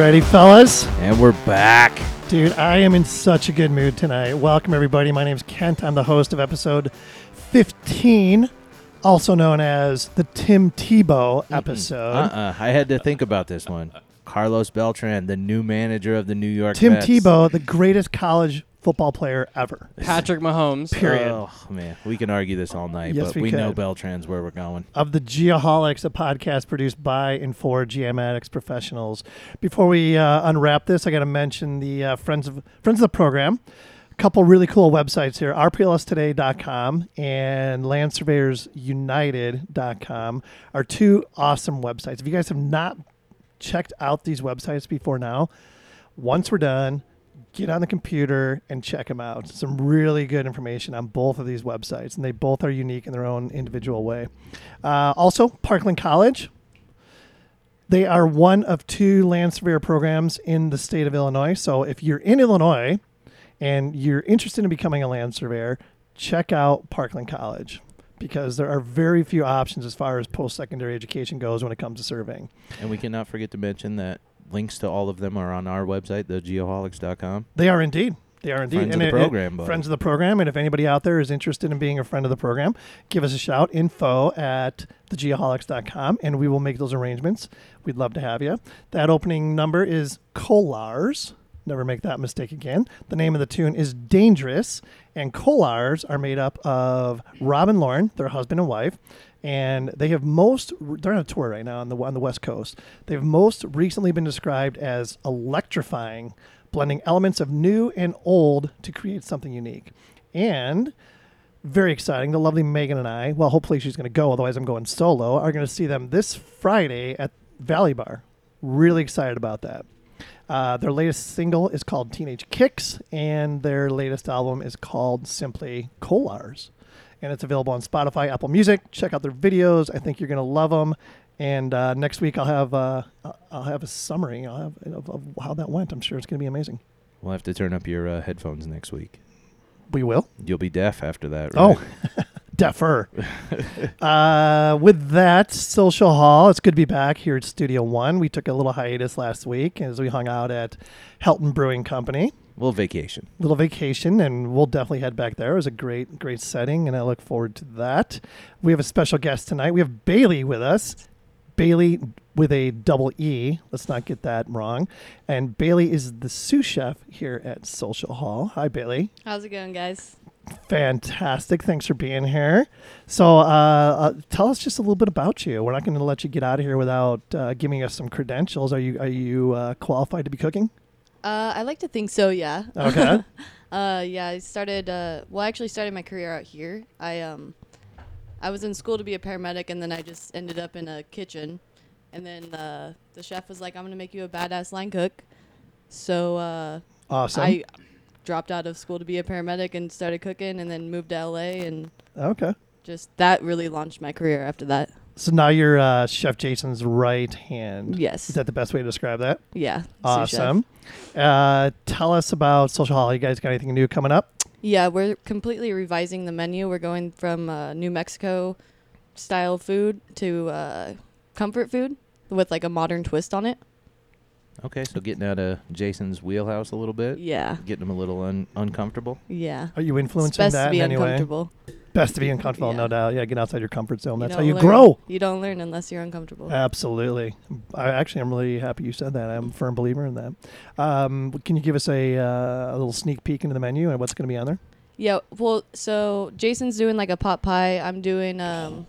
ready, fellas? And we're back. Dude, I am in such a good mood tonight. Welcome, everybody. My name is Kent. I'm the host of episode 15, also known as the Tim Tebow episode. Uh-uh. I had to think about this one. Carlos Beltran, the new manager of the New York Tim Mets. Tebow, the greatest college football player ever. Patrick Mahomes. Period. Oh man, we can argue this all night, Yes, but we we, know. Beltran's where we're going. of the Geoholics, a podcast produced by and for geomatics professionals. Before we uh, unwrap this, I got to mention the uh, friends of friends of the program. A couple really cool websites here: rplstoday.com and landsurveyorsunited.com are two awesome websites. If you guys have not checked out these websites before now, once we're done, get on the computer and check them out. Some really good information on both of these websites, and they both are unique in their own individual way. Uh, also, Parkland College. They are one of two land surveyor programs in the state of Illinois. So if you're in Illinois and you're interested in becoming a land surveyor, check out Parkland College because there are very few options as far as post secondary education goes when it comes to surveying. And we cannot forget to mention that links to all of them are on our website, thegeoholics.com. They are indeed. They are indeed. Friends of the it- program, buddy. friends of the program. And if anybody out there is interested in being a friend of the program, give us a shout. Info at thegeoholics.com and we will make those arrangements. We'd love to have you. That opening number is Kolars. Never make that mistake again. The name of the tune is Dangerous. And Kolars are made up of Rob and Lauren, their husband and wife. And they have most, they're on a tour right now on the, on the West Coast. They've most recently been described as electrifying, blending elements of new and old to create something unique. And very exciting. The lovely Megan and I, well, hopefully she's going to go, otherwise I'm going solo, are going to see them this Friday at Valley Bar. Really excited about that. Uh, their latest single is called Teenage Kicks, and their latest album is called simply Kolars. And it's available on Spotify, Apple Music. Check out their videos. I think you're going to love them. And uh, next week I'll have uh, I'll have a summary I'll have of, of how that went. I'm sure it's going to be amazing. We'll have to turn up your uh, headphones next week. We will. You'll be deaf after that, right? Oh, defer. uh, with that, Social Hall, it's good to be back here at Studio One. We took a little hiatus last week as we hung out at Helton Brewing Company. Little vacation. Little vacation, and we'll definitely head back there. It was a great, great setting, and I look forward to that. We have a special guest tonight. We have Bailee with us. Bailee with a double E. Let's not get that wrong. And Bailee is the sous chef here at Social Hall. Hi, Bailee. How's it going, guys? Fantastic. Thanks for being here. So, uh, uh, tell us just a little bit about you. We're not going to let you get out of here without uh, giving us some credentials. Are you are you uh, qualified to be cooking? Uh, I like to think so. Yeah. Okay. uh, yeah. I started. Uh, well, I actually started my career out here. I um, I was in school to be a paramedic, and then I just ended up in a kitchen, and then uh, the chef was like, "I'm gonna make you a badass line cook." So uh, awesome. I dropped out of school to be a paramedic and started cooking, and then moved to LA, and okay. just that really launched my career after that. So now you're uh, Chef Jason's right hand. Yes. Is that the best way to describe that? Yeah. sous chef. Awesome. Uh, tell us about Social Hall. You guys got anything new coming up? Yeah, we're completely revising the menu. We're going from uh, New Mexico style food to uh, comfort food with like a modern twist on it. Okay, so getting out of Jason's wheelhouse a little bit. Yeah, Getting him a little un- uncomfortable. yeah. Are you influencing It's influencing best that to be in any way? uncomfortable. Best to be uncomfortable, Yeah. no doubt. Yeah, get outside your comfort zone. That's how you learn. grow. You don't learn unless you're uncomfortable. Absolutely. I actually, I'm really happy you said that. I'm a firm believer in that. Um, can you give us a, uh, a little sneak peek into the menu and what's going to be on there? yeah. Well, so Jason's doing like a pot pie. I'm doing um,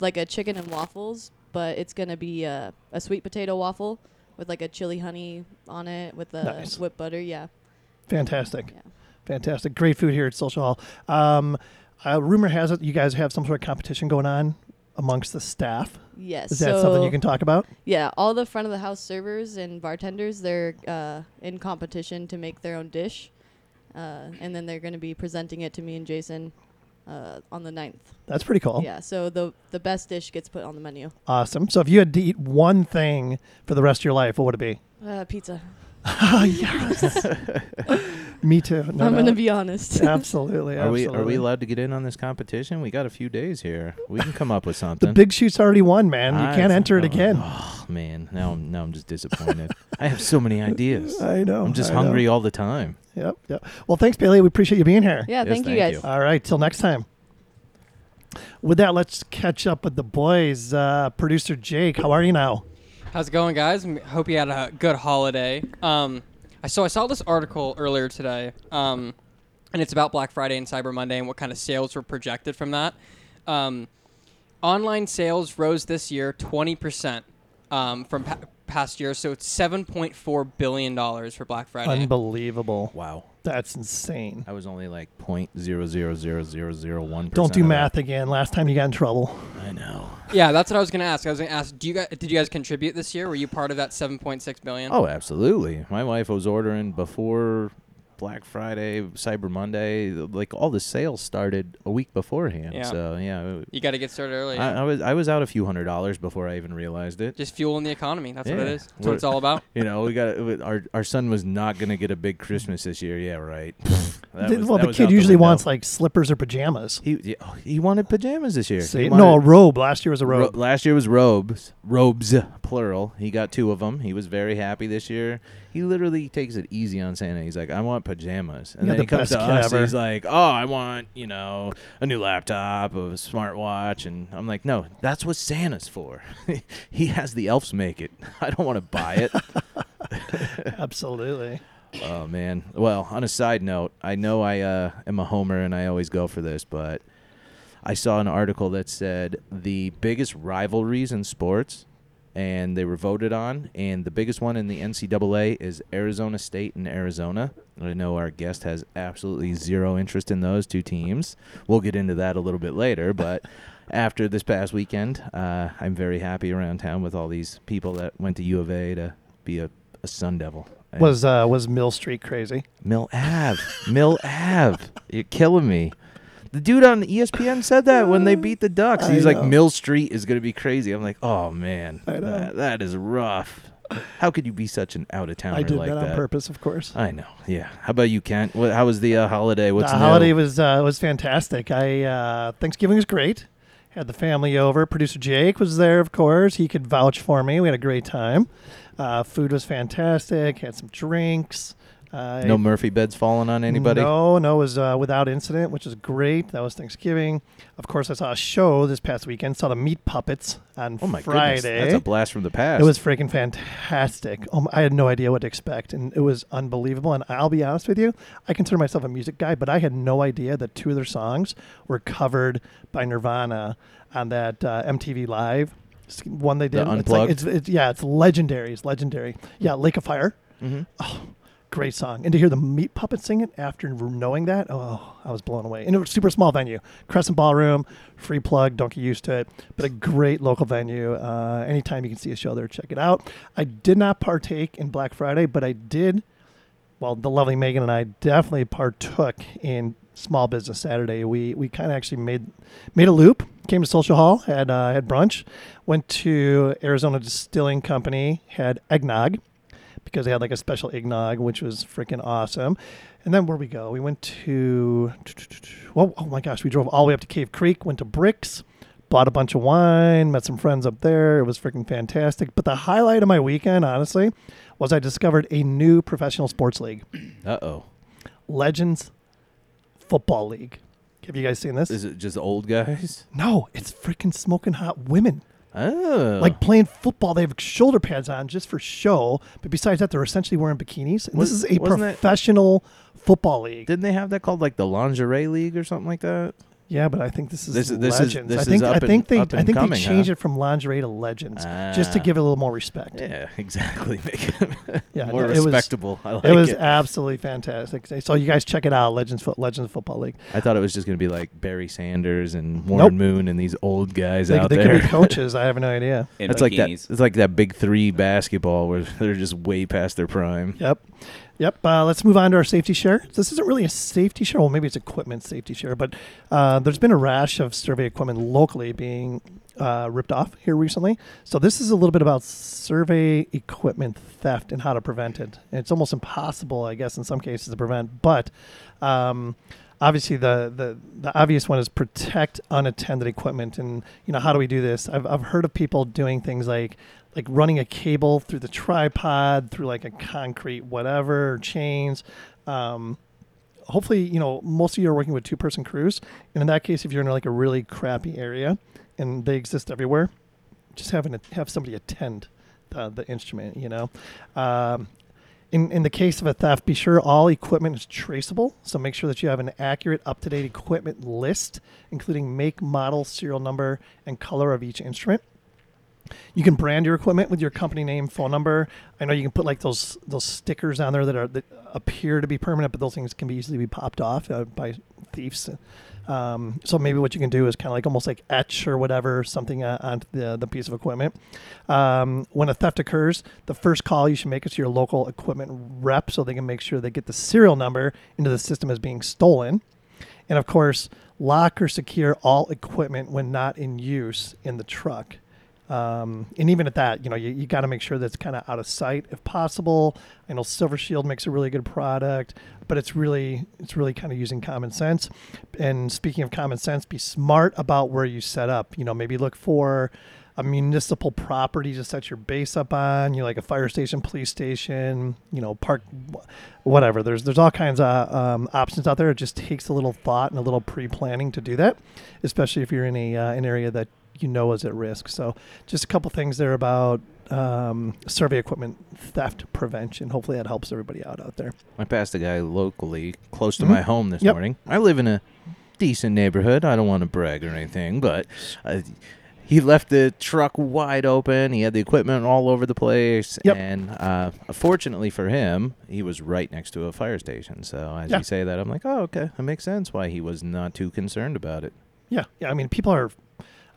like a chicken and waffles, but it's gonna be a, a sweet potato waffle with like a chili honey on it with the Nice. whipped butter. Yeah. Fantastic. Yeah. Fantastic. Great food here at Social Hall. Um, uh, rumor has it you guys have some sort of competition going on amongst the staff. Yes. Is that so something you can talk about? Yeah, all the front of the house servers and bartenders, they're uh, in competition to make their own dish. Uh, and then they're going to be presenting it to me and Jason uh, on the 9th. That's pretty cool. Yeah, so the the best dish gets put on the menu. Awesome. So if you had to eat one thing for the rest of your life, what would it be? Uh, pizza. Ah, yes. Me too. No I'm gonna doubt. be honest. absolutely. Are we absolutely. are we allowed to get in on this competition? We got a few days here. We can come up with something. The big shoot's already won, man. You I- can't enter it oh, again. Oh man, now I'm now I'm just disappointed. I have so many ideas. I know. I'm just I know. hungry all the time. Yep. Yep. Well, thanks, Bailee. We appreciate you being here. yeah, Yes, thank you thank guys. you. All right. Till next time. With that, let's catch up with the boys. Uh, Producer Jake, how are you now? How's it going, guys? Hope you had a good holiday. Um, I so I saw this article earlier today, um, and it's about Black Friday and Cyber Monday and what kind of sales were projected from that. Um, online sales rose this year 20% um, from pa- past year, so it's 7.4 billion dollars for Black Friday. Unbelievable. Wow. That's insane. I was only like point zero zero zero zero zero one. Don't do math again. Last time you got in trouble. I know. yeah, that's what I was gonna ask. I was gonna ask, do you guys did you guys contribute this year? Were you part of that 7.6 billion? Oh, absolutely. My wife was ordering before Black Friday, Cyber Monday. Like all the sales started a week beforehand. Yeah. So yeah, You got to get started early. I, I was I was out a few hundred dollars before I even realized it. Just fueling the economy. That's what it is. Yeah. is. That's what it's all about. You know, we got our our son was not gonna get a big Christmas this year. Yeah, right. That was- well, the kid out the usually wants like slippers or pajamas. He yeah, oh, he wanted pajamas this year. See, He no, a robe. Last year was a Ro- robe. last year was robes, robes plural. He got two of them. He was very happy this year. He literally takes it easy on Santa. He's like, I want pajamas, and You're then he comes to us. ever. He's like, Oh, I want you know a new laptop, a smartwatch, and I'm like, No, that's what Santa's for. he has the elves make it. I don't want to buy it. Absolutely. Oh man. Well, on a side note, I know I uh, am a homer and I always go for this, but I saw an article that said the biggest rivalries in sports, and they were voted on, and the biggest one in the NCAA is Arizona State and Arizona. I know our guest has absolutely zero interest in those two teams. We'll get into that a little bit later, but. After this past weekend, uh, I'm very happy around town with all these people that went to U of A to be a, a Sun Devil. Was uh, was Mill Street crazy? Mill Ave. Mill Ave. You're killing me. The dude on ESPN said that when they beat the Ducks. He's like. Mill Street is going to be crazy. I'm like, oh, man. That, that is rough. How could you be such an out of towner I did like that that? on purpose, of course. I know. Yeah. How about you, Kent? What, how was the uh, holiday? What's the new? holiday was uh, was fantastic. I uh, Thanksgiving was great. Had the family over. Producer Jake was there, of course. He could vouch for me. We had a great time. Uh, food was fantastic. Had some drinks. Uh, no Murphy beds falling on anybody? No, no, it was uh, without incident, which is great. That was Thanksgiving. Of course, I saw a show this past weekend. Saw the Meat Puppets on Oh, my Friday. goodness. That's a blast from the past. It was freaking fantastic. Um, I had no idea what to expect, and it was unbelievable. And I'll be honest with you, I consider myself a music guy, but I had no idea that two of their songs were covered by Nirvana on that uh, MTV Live one they The did. It's like- Unplugged? It's, it's yeah, it's legendary. It's legendary. Yeah, Lake of Fire. Mhm. Great song. And to hear the Meat Puppets sing it after knowing that, oh, I was blown away. And it was a super small venue. Crescent Ballroom, free plug, don't get used to it. But a great local venue. Uh, anytime you can see a show there, check it out. I did not partake in Black Friday, but I did, well, the lovely Megan and I definitely partook in Small Business Saturday. We we kind of actually made made a loop. Came to Social Hall, had uh, had brunch, went to Arizona Distilling Company, had eggnog because they had like a special eggnog, which was freaking awesome. And then where we go? We went to well, oh my gosh, we drove all the way up to Cave Creek, went to Bricks, bought a bunch of wine, met some friends up there. It was freaking fantastic. But the highlight of my weekend, honestly, was I discovered a new professional sports league, Uh oh. Legends Football League. Have you guys seen this? Is it just old guys? no, it's freaking smoking hot women. Oh. Like playing football, they have shoulder pads on just for show. But besides that, they're essentially wearing bikinis. And Was- this is a wasn't it- professional football league. Didn't they have that called like the lingerie league or something like that? Yeah, but I think this is This is- this is- legends. this I is think up I and- think they up I and think coming, they changed huh? it from lingerie to legends just to Ah. give it a little more respect. Yeah, exactly. Make it Yeah, more no, it was- respectable. I like it was it. absolutely fantastic. So you guys check it out, Legends Foot Legends Football League. I thought it was just going to be like Barry Sanders and Warren Moon and these old guys They, out they there. could be coaches. I have no idea. in It's like that. bikinis. It's like that big three basketball where they're just way past their prime. Yep. Yep. Uh, let's move on to our safety share. This isn't really a safety share. Well, maybe it's equipment safety share, but uh, there's been a rash of survey equipment locally being uh, ripped off here recently. So this is a little bit about survey equipment theft and how to prevent it. And it's almost impossible, I guess, in some cases to prevent. But um, obviously, the, the the obvious one is protect unattended equipment. And you know, how do we do this? I've I've heard of people doing things like like running a cable through the tripod through like a concrete whatever chains. Um, hopefully, you know, most of you are working with two person crews. And in that case, if you're in like a really crappy area and they exist everywhere, just having to have somebody attend the, the instrument, you know. Um, in, in the case of a theft, be sure all equipment is traceable. So make sure that you have an accurate, up to date equipment list, including make, model, serial number, and color of each instrument. You can brand your equipment with your company name, phone number. I know you can put like those those stickers on there that are that appear to be permanent, but those things can be easily be popped off uh, by thieves. Um, so maybe what you can do is kind of like almost like etch or whatever something uh, onto the the piece of equipment. Um, when a theft occurs, the first call you should make is to your local equipment rep, so they can make sure they get the serial number into the system as being stolen. And of course, lock or secure all equipment when not in use in the truck. Um, and even at that, you know, you, you got to make sure that's kind of out of sight if possible. I know Silver Shield makes a really good product, but it's really it's really kind of using common sense. And speaking of common sense, be smart about where you set up. You know, maybe look for a municipal property to set your base up on. You know, like a fire station, police station. You know, park, whatever. There's there's all kinds of um, options out there. It just takes a little thought and a little pre-planning to do that, especially if you're in a uh, an area that you know is at risk. So just a couple things there about um, survey equipment theft prevention. Hopefully that helps everybody out out there. I passed a guy locally close to Mhm. my home this Yep. morning. I live in a decent neighborhood. I don't want to brag or anything, but uh, he left the truck wide open. He had the equipment all over the place, Yep. and uh, fortunately for him, he was right next to a fire station. So as Yeah. you say that, I'm like, oh, okay, that makes sense why he was not too concerned about it. Yeah, yeah. I mean, people are.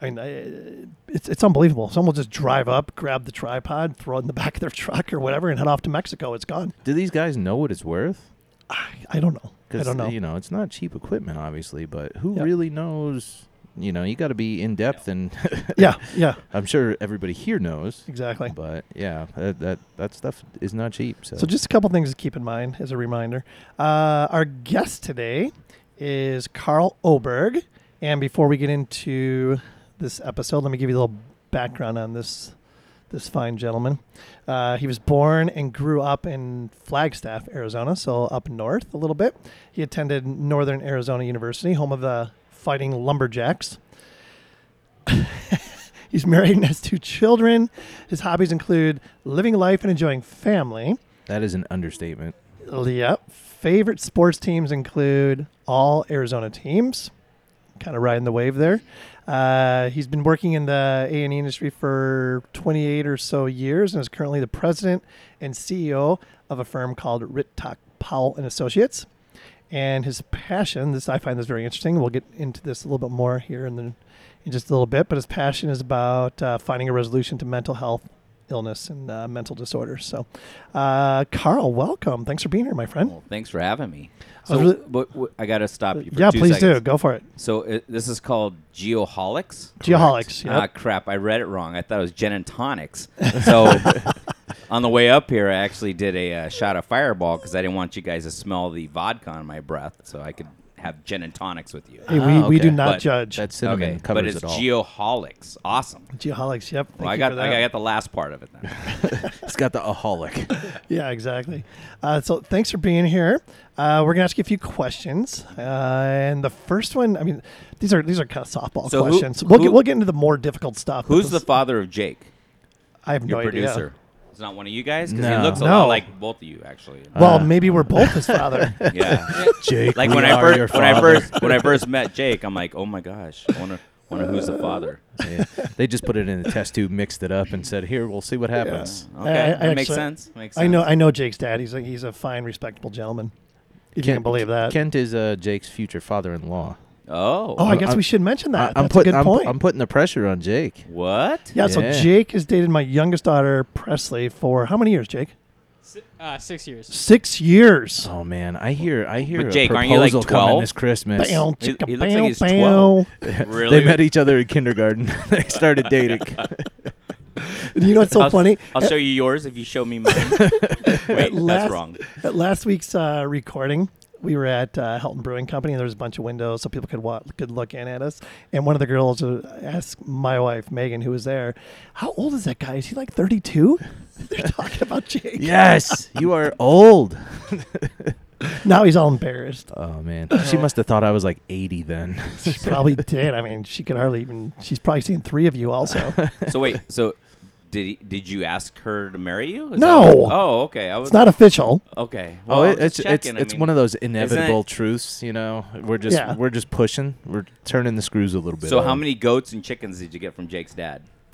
I mean, it's it's unbelievable. Someone will just drive up, grab the tripod, throw it in the back of their truck or whatever, and head off to Mexico. It's gone. Do these guys know what it's worth? I, I don't know. I don't know. You know, it's not cheap equipment, obviously, but who Yeah. really knows? You know, you got to be in depth, and yeah, yeah, I'm sure everybody here knows. exactly. But yeah, that that, that stuff is not cheap. So, So just a couple things to keep in mind as a reminder. Uh, our guest today is Karl Obergh, and before we get into this episode, let me give you a little background on this this fine gentleman. Uh, he was born and grew up in Flagstaff, Arizona, so up north a little bit. He attended Northern Arizona University, home of the Fighting Lumberjacks. He's married and has two children. His hobbies include living life and enjoying family. that is an understatement. Yep. Favorite sports teams include all Arizona teams. Kind of riding the wave there. Uh, he's been working in the A and E industry for 28 or so years, and is currently the president and CEO of a firm called Ritoch Powell and Associates. And his passion, this I find this very interesting. We'll get into this a little bit more here in the in just a little bit. But his passion is about uh, finding a resolution to mental health, illness, and uh, mental disorders. So, uh, Karl, welcome. Thanks for being here, my friend. Well, thanks for having me. I So, really- I got to stop you. For yeah, please seconds. do. Go for it. So it, this is called Geoholics. Geoholics. Ah, crap! I read it wrong. I thought it was Gin and Tonics. So on the way up here, I actually did a uh, shot of Fireball because I didn't want you guys to smell the vodka on my breath, so I could have gin and tonics with you. Hey, we, Ah, we do okay. not But judge. That cinnamon okay, covers but it's it all. Geoholics. Awesome. Geoholics. Yep. Thank Well, I you got for I got the last part of it then. it's got the aholic. Yeah, exactly. Uh, so thanks for being here. Uh, we're gonna ask you a few questions, uh, and the first one, I mean, these are these are kind of softball So who- questions. we'll who- get we'll get into the more difficult stuff. but Who's the this- father of Jake? I have Your no idea. producer. It's not one of you guys because No. he looks a No. lot like both of you actually. Well, Uh, maybe we're both his father. yeah. Jake, like we when I are your first when I father. first when I first met Jake, I'm like, oh my gosh, I wonder wonder who's the father. Yeah. They just put it in a test tube, mixed it up, and said, "Here, we'll see what happens." Okay, I- I that makes actually- sense. Makes sense. I know I know Jake's dad. He's a, he's a fine, respectable gentleman. If you can't believe that. Kent is uh, Jake's future father-in-law. Oh, oh, I I'm- guess I'm- we should mention that. I- I'm That's putting a good I'm, point. I'm putting the pressure on Jake. what? yeah, so Yeah. Jake has dated my youngest daughter, Presley, for how many years, Jake? Si- uh, six years. Six years. Oh man, I hear I hear But a Jake, aren't you, like, proposal coming 12? this Christmas. Bow, He- chicka, he looks like bow, he's bow. 12. Really? They met each other in kindergarten. they started dating. You know what's so I'll, funny? I'll show you yours if you show me mine. Wait, last, that's wrong. At last week's uh, recording, we were at uh, Helton Brewing Company, and there was a bunch of windows so people could wa- could look in at us. And one of the girls uh, asked my wife Megan, who was there, "How old is that guy? Is he like 32?" They're talking about Jake. yes, you are old. Now he's all embarrassed. Oh man, she must have thought I was like 80 then. She probably did. I mean, she could hardly even. She's probably seen three of you also. So wait, so did he, did you ask her to marry you? Is No. that what- oh, okay. I was It's not official. okay. Oh, Well, I it, it's it's it's mean, one of those inevitable truths, you know. We're just Yeah. we're just pushing. We're turning the screws a little bit. So how on. many goats and chickens did you get from Jake's dad?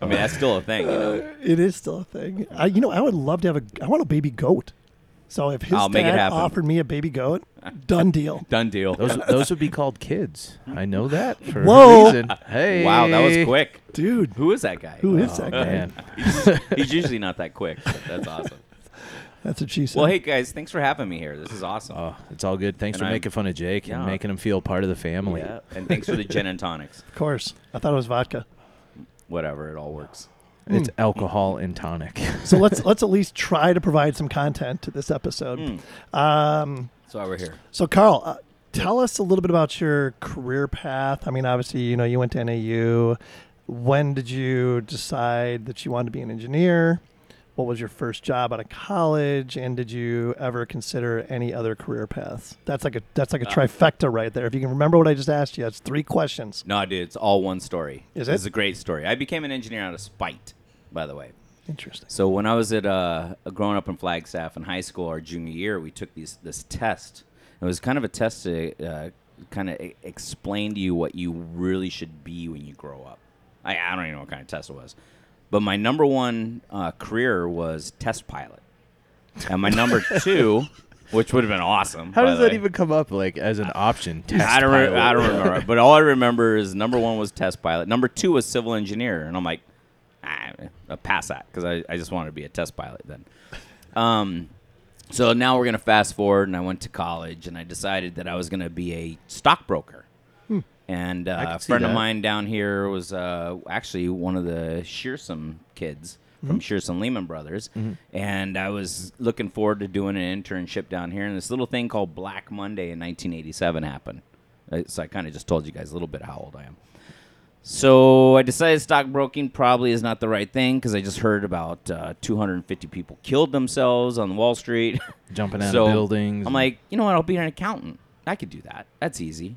I mean, that's still a thing, you know. Uh, it is still a thing. I, you know, I would love to have a. I want a baby goat. So if his I'll make it dad happen. offered me a baby goat, done deal. Done deal. Those those would be called kids. I know that for Whoa. a reason. Hey, wow, that was quick. Dude, Who is that guy? who is Oh, that guy? man. He's usually not that quick. but That's awesome. That's what she said. Well, hey guys, thanks for having me here. This is awesome. Oh, it's all good. Thanks And for I'm- making fun of Jake Yeah. and making him feel part of the family. yeah, and thanks for the gin and tonics. of course. I thought it was vodka. Whatever, it all works. It's alcohol and tonic. So let's let's at least try to provide some content to this episode. Mm. Um, That's why we're here. so Karl, uh, tell us a little bit about your career path. I mean, obviously, you know, you went to NAU. When did you decide that you wanted to be an engineer? What was your first job out of college? And did you ever consider any other career paths? That's like a that's like a Uh, trifecta right there. If you can remember what I just asked you, that's three questions. No, dude, it's all one story. Is it? It's a great story. I became an engineer out of spite, by the way. Interesting. So when I was at uh, growing up in Flagstaff in high school, our junior year, we took these this test. It was kind of a test to uh, kind of explain to you what you really should be when you grow up. I, I don't even know what kind of test it was, but my number one uh, career was test pilot, and my number two, which would have been awesome. How does that way. even come up like as an option? Test I don't, re- I don't remember. But all I remember is number one was test pilot. Number two was civil engineer. And I'm like, ah, I'll pass that because I, I just wanted to be a test pilot then. Um, so now we're going to fast forward, and I went to college, and I decided that I was going to be a stockbroker. And Hmm. I uh, a friend of mine down here was uh, actually one of the Shearson kids from Shearson Lehman Brothers. Mm-hmm. And I was looking forward to doing an internship down here. And this little thing called Black Monday in 1987 happened. Uh, So I kind of just told you guys a little bit how old I am. So I decided stockbroking probably is not the right thing because I just heard about uh, 250 people killed themselves on Wall Street. Jumping out So, of buildings. I'm like, you know what? I'll be an accountant. I could do that. That's easy.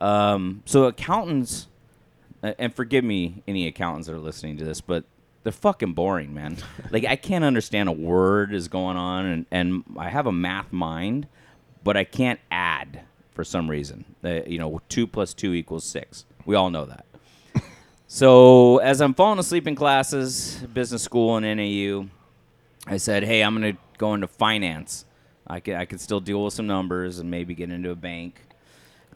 Um, so accountants, uh, and forgive me, any accountants that are listening to this, but they're fucking boring, man. like I can't understand a word is going on, and and I have a math mind, but I can't add for some reason. Uh, you know, two plus two equals six. We all know that. So as I'm falling asleep in classes, business school and NAU, I said, "Hey, I'm going to go into finance. I could I could still deal with some numbers and maybe get into a bank."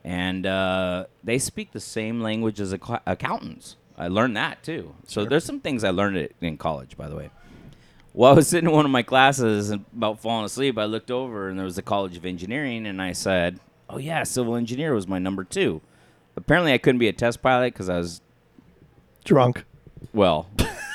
And uh, they speak the same language as acc- accountants. I learned that too. So there's some things I learned it in college, by the way. While I was sitting in one of my classes and about falling asleep, I looked over and there was the College of Engineering, and I said, "Oh yeah, civil engineer was my number two. Apparently, I couldn't be a test pilot because I was Drunk. well,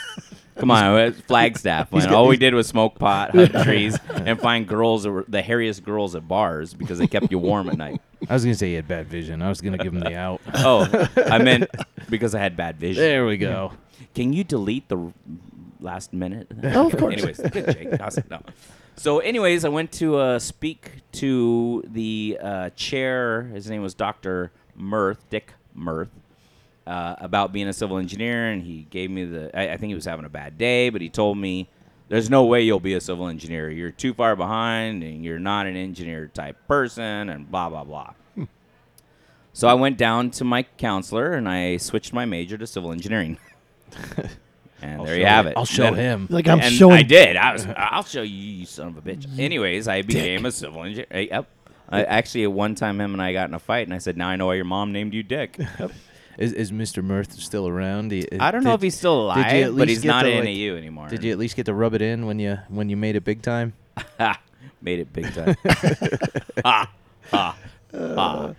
come on, it was Flagstaff. Man. All we did was smoke pot, hug trees, and find girls that were the hairiest girls at bars because they kept you warm at night. I was gonna say he had bad vision. I was gonna give him the out. Oh, I meant because I had bad vision. There we go. Can you delete the last minute? Oh, of course. Anyways, good, Jake. Awesome. No. So, anyways, I went to uh, speak to the uh, chair. His name was Dr. Mirth, Dick Mirth, uh, about being a civil engineer, and he gave me the. I, I think he was having a bad day, but he told me, "There's no way you'll be a civil engineer. You're too far behind, and you're not an engineer type person, and blah blah blah." So I went down to my counselor and I switched my major to civil engineering. and I'll there you have you- it. I'll show Then- him. Like I'm and showing. I did. I was. I'll show you, you son of a bitch. Anyways, I became a civil engineer. Yep. I, actually, at one time, him and I got in a fight, and I said, "Now I know why your mom named you Dick." Is, is Mr. Mirth still around? Do you- I don't know did- if he's still did you at alive, but least he's get not to, in like- NAU anymore. Did you at least get to rub it in when you when you made it big time? Ha! Made it big time. ha! Ha! Ha!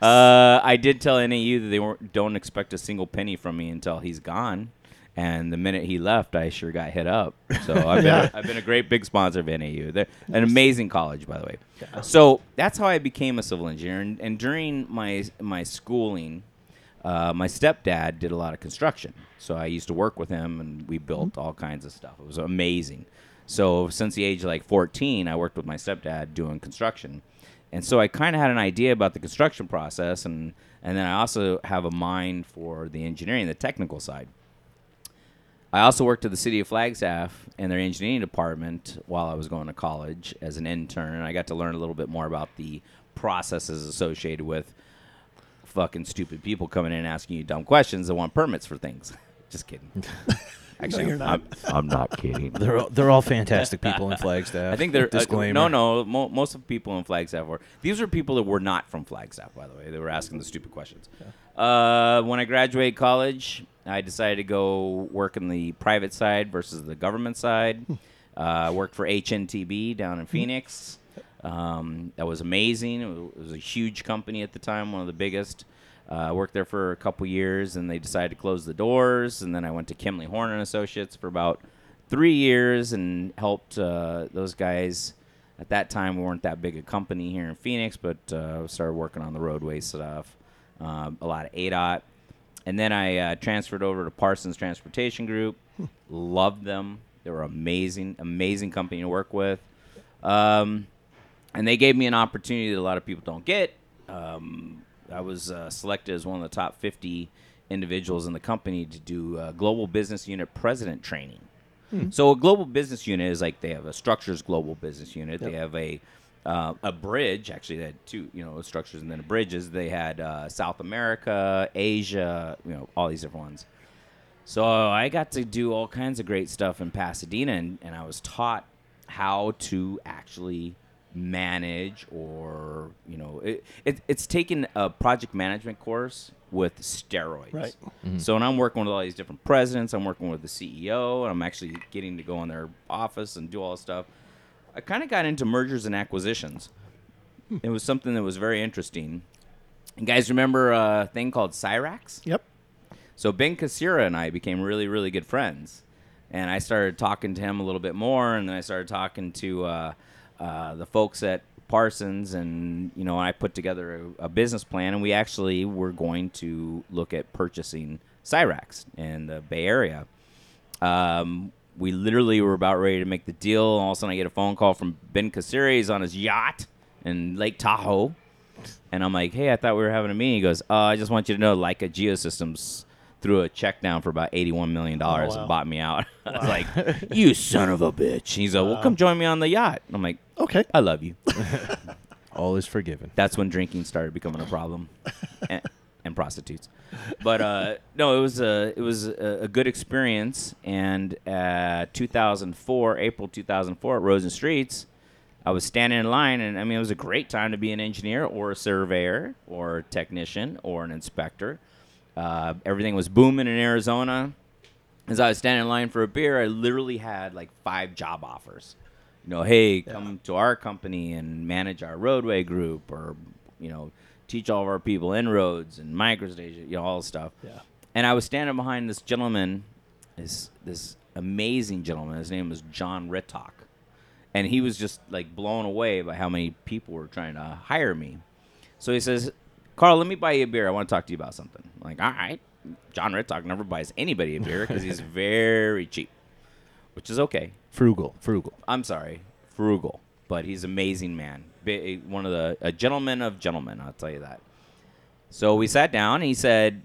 Uh, I did tell NAU that they weren't, don't expect a single penny from me until he's gone. And the minute he left, I sure got hit up. So I've been, Yeah. I've been a great big sponsor of NAU. They're an amazing college, by the way. So that's how I became a civil engineer. And, and during my my schooling, uh, my stepdad did a lot of construction. So I used to work with him, and we built all kinds of stuff. It was amazing. So since the age of like 14, I worked with my stepdad doing construction, and so I kind of had an idea about the construction process, and and then I also have a mind for the engineering, the technical side. I also worked at the city of Flagstaff in their engineering department while I was going to college as an intern. I got to learn a little bit more about the processes associated with fucking stupid people coming in asking you dumb questions that want permits for things. Just kidding. Actually, you're not. I'm, I'm not kidding. They're all, they're all fantastic people in Flagstaff. I think they're uh, no, no. Mo- most of the people in Flagstaff were. These are people that were not from Flagstaff, by the way. They were asking the stupid questions. Uh, when I graduated college, I decided to go work in the private side versus the government side. uh, I worked for HNTB down in Phoenix. Um, that was amazing. It was a huge company at the time, one of the biggest. Uh, I worked there for a couple years, and they decided to close the doors. And then I went to Kimley Horn and Associates for about three years and helped uh, those guys. At that time, we weren't that big a company here in Phoenix, but uh, started working on the roadway stuff, uh, a lot of ADOT. And then I uh, transferred over to Parsons Transportation Group. Loved them. They were amazing, amazing company to work with. Um, and they gave me an opportunity that a lot of people don't get. Um, I was uh, selected as one of the top 50 individuals in the company to do uh, global business unit president training. So a global business unit is like they have a structures global business unit. They have a uh, a bridge. Actually, they had two, you know, structures and then bridges. They had uh, South America, Asia, you know, all these different ones. So I got to do all kinds of great stuff in Pasadena, and, and I was taught how to actually manage or you know it, it, it's taken a project management course with steroids. Right. so when i'm working with all these different presidents i'm working with the ceo and i'm actually getting to go in their office and do all this stuff i kind of got into mergers and acquisitions. It was something that was very interesting. And guys remember a thing called cyrax? Yep. so Ben Kacyra and I became really, really good friends, and I started talking to him a little bit more, and then I started talking to uh, uh, the folks at Parsons, and you know, I put together a, a business plan, and we actually were going to look at purchasing Cyrax in the Bay Area. Um, we literally were about ready to make the deal, all of a sudden I get a phone call from Ben Kacyra. He's on his yacht in Lake Tahoe. And I'm like, hey, I thought we were having a meeting. He goes, uh, I just want you to know, Leica Geosystems threw a check down for about $81 million wow. and bought me out. I was like, you son of a bitch. He's like, well, come join me on the yacht. I'm like, Okay. I love you. all is forgiven. That's when drinking started becoming a problem, and, and prostitutes. But uh, no, it was a it was a, a good experience. And uh, 2004, April 2004, at Rosen Streets, I was standing in line, and I mean, it was a great time to be an engineer or a surveyor or a technician or an inspector. Uh, everything was booming in Arizona. As I was standing in line for a beer, I literally had like five job offers. You know, hey, come to our company and manage our roadway group, or you know, teach all of our people inroads and microstation, you know, all this stuff. Yeah. And I was standing behind this gentleman, this this amazing gentleman. His name was John Ritoch, and he was just like blown away by how many people were trying to hire me. So he says, "Karl, let me buy you a beer. I want to talk to you about something." I'm like, all right. John Ritoch never buys anybody a beer because he's very cheap, which is okay. Frugal, frugal. I'm sorry, frugal, but he's an amazing man. One of the a gentleman of gentlemen, I'll tell you that. So we sat down. and He said,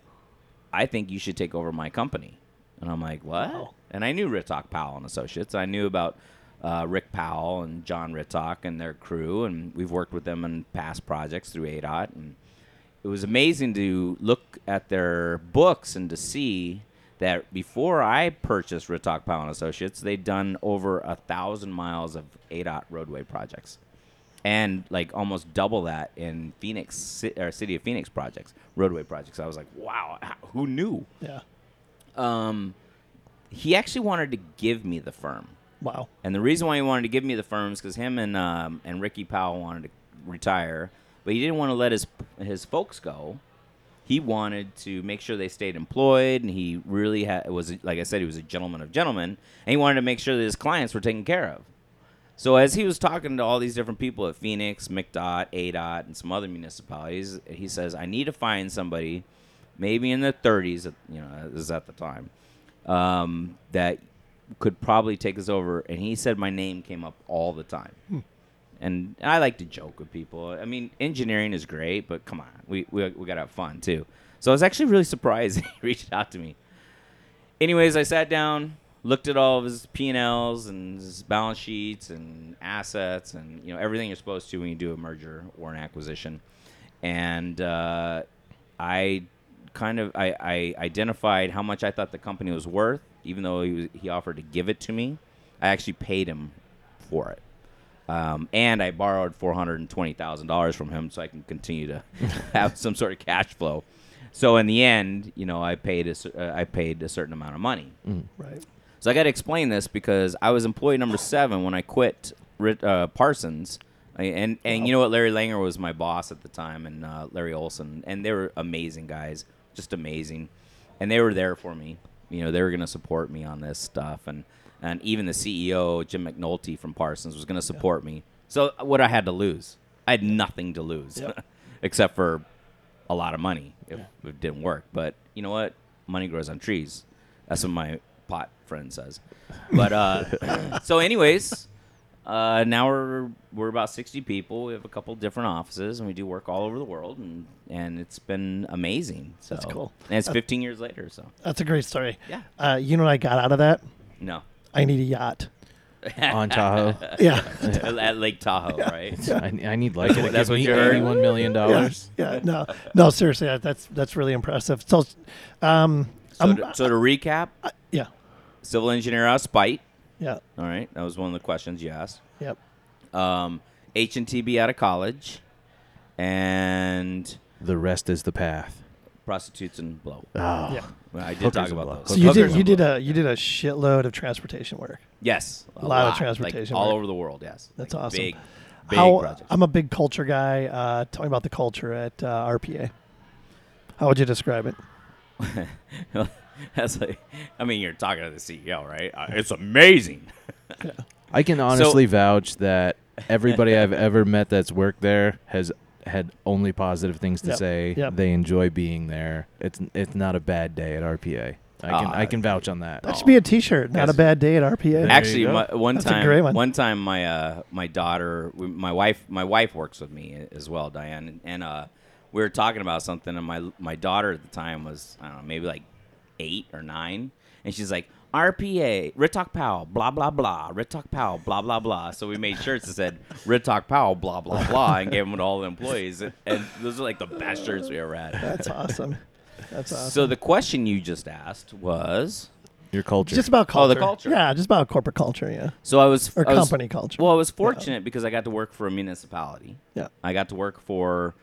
"I think you should take over my company," and I'm like, "What?" Wow. And I knew Ritoch Powell and Associates. I knew about uh, Rick Powell and John Ritoch and their crew, and we've worked with them in past projects through ADOT, and it was amazing to look at their books and to see that before I purchased Ritoch Powell and Associates, they'd done over a thousand miles of ADOT roadway projects. and like almost double that in Phoenix or City of Phoenix projects, roadway projects. I was like, wow, who knew? Yeah. Um, he actually wanted to give me the firm. Wow. And the reason why he wanted to give me the firm is because him and um, and Ricky Powell wanted to retire, but he didn't want to let his his folks go. He wanted to make sure they stayed employed, and he really had was like I said, he was a gentleman of gentlemen, and he wanted to make sure that his clients were taken care of. So as he was talking to all these different people at Phoenix, McDOT, ADOT, and some other municipalities, he says, "I need to find somebody, maybe in the 30s, you know, is at the time, um, that could probably take us over." And he said my name came up all the time. And I like to joke with people. I mean, engineering is great, but come on, we we, we got to have fun too. So I was actually really surprised he reached out to me. Anyways, I sat down, looked at all of his P and Ls and his balance sheets and assets and you know everything you're supposed to when you do a merger or an acquisition, and uh, I kind of I, I identified how much I thought the company was worth, even though he was, he offered to give it to me. I actually paid him for it. Um, and I borrowed four hundred and twenty thousand dollars from him so I can continue to have some sort of cash flow. So in the end, you know, I paid a, uh, I paid a certain amount of money. Right. So I got to explain this because I was employee number seven when I quit uh, Parsons, I- and and you know what, Larry Langer was my boss at the time, and uh, Larry Olson, and they were amazing guys, just amazing, and they were there for me. You know, they were going to support me on this stuff, and and even the CEO Jim McNulty from Parsons was going to support me. So what I had to lose, I had nothing to lose, Yep. except for a lot of money if it didn't work. But you know what? Money grows on trees. That's what my pot friend says. But uh, so, anyways, uh, now we're we're about sixty people. We have a couple different offices, and we do work all over the world, and and it's been amazing. So That's cool. And it's fifteen years later. So That's a great story. Yeah. Uh, you know what I got out of that? no, I need a yacht. on Tahoe. Yeah. at Lake Tahoe, right? I, I need like what- to that's what me you heard? eighty-one million yeah. dollars. Yeah. No. No. Seriously, that- that's that's really impressive. So, um, So, I'm- to, so to recap, yeah. civil engineer out of spite. Yeah. All right, that was one of the questions you asked. Yep. Um, H and TB out of college, and The rest is the path. prostitutes and blow. Oh, Yeah. Well, I did Hookers talk and about blow. those. So you Hookers did you did blow. a you did a shitload of transportation work. yes, a lot of transportation like, all work. over the world. Yes, That's Like awesome. Big, big How projects. I'm a big culture guy. Uh, tell me about the culture at uh, RPA. How would you describe it? That's like, I mean, you're talking to the CEO, right? Uh, it's amazing. I can honestly vouch that everybody I've ever met that's worked there has had only positive things to Yep. say. Yep. They enjoy being there. It's it's not a bad day at RPA. I can Ah, I can vouch on that. That should be a T-shirt. Not a bad day at RPA. Actually, my, one That's a time, great one. time, my uh, my daughter, my wife, my wife works with me as well, Diane, and, and uh, we were talking about something, and my my daughter at the time was I don't know, maybe like eight or nine, and she's like. RPA, Ritoch Powell, blah blah blah, Ritoch Powell, blah blah blah. So we made shirts that said Ritoch Powell, blah blah blah, and gave them to all the employees. And, and those are like the best shirts we ever had. That's awesome. That's awesome. So the question you just asked was, Your culture. just about oh, culture. Oh, culture. the culture. Yeah, just about corporate culture. Yeah, so I was or I was- company culture. Well, I was fortunate because I got to work for a municipality. yeah. I got to work for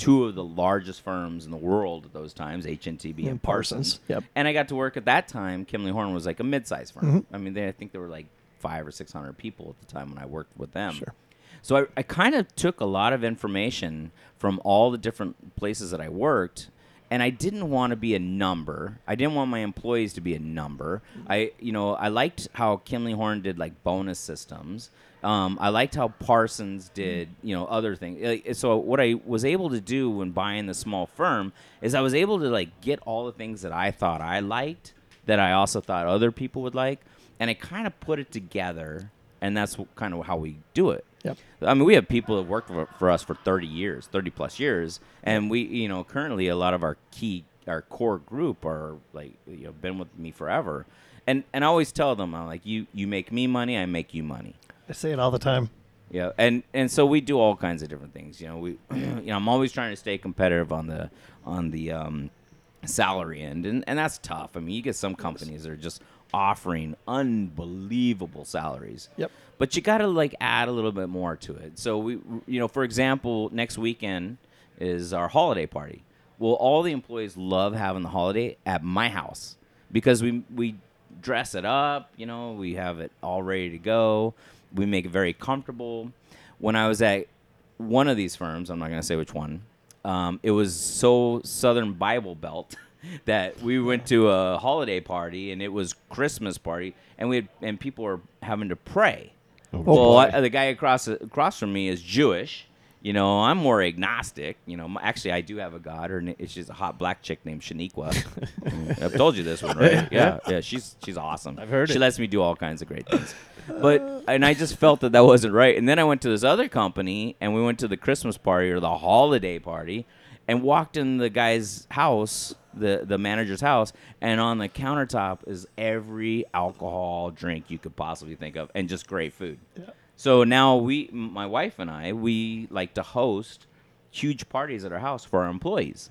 two of the largest firms in the world at those times, HNTB and, And Parsons. Parsons, yep. And I got to work at that time. Kimley Horn was like a mid-sized firm. Mm-hmm. I mean, they, I think there were like five or six hundred people at the time when I worked with them. Sure. So I, I kind of took a lot of information from all the different places that I worked, and I didn't want to be a number. I didn't want my employees to be a number. I, you know, I liked how Kimley Horn did like bonus systems. Um, I liked how Parsons did, you know, other things. Like, So what I was able to do when buying the small firm is I was able to like get all the things that I thought I liked that I also thought other people would like, and I kind of put it together, and that's kind of how we do it. Yep. I mean, we have people that worked for, for us for 30 years, 30 plus years, and we, you know, currently a lot of our key, our core group are like, you know, been with me forever, and and I always tell them, I'm like, you you make me money, I make you money. I say it all the time. Yeah, and and so we do all kinds of different things. You know, we, you know, I'm always trying to stay competitive on the on the um, salary end, and and that's tough. I mean, you get some companies that are just offering unbelievable salaries. Yep. But you got to like add a little bit more to it. So we, you know, for example, next weekend is our holiday party. Well, all the employees love having the holiday at my house because we we dress it up. You know, we have it all ready to go. We make it very comfortable. When I was at one of these firms, I'm not going to say which one. Um, it was so Southern Bible Belt that we went to a holiday party and it was Christmas party, and we had, and people were having to pray. well. I- the guy across across from me is Jewish. You know, I'm more agnostic. You know, actually, I do have a god. Her na- she's a hot black chick named Shaniqua. Mm, I've told you this one, right? Yeah, yeah. She's she's awesome. I've heard She it. lets me do all kinds of great things. But and I just felt that that wasn't right. And then I went to this other company, and we went to the Christmas party or the holiday party, and walked in the guy's house, the the manager's house, and on the countertop is every alcohol drink you could possibly think of, and just great food. So now we, my wife and I, we like to host huge parties at our house for our employees,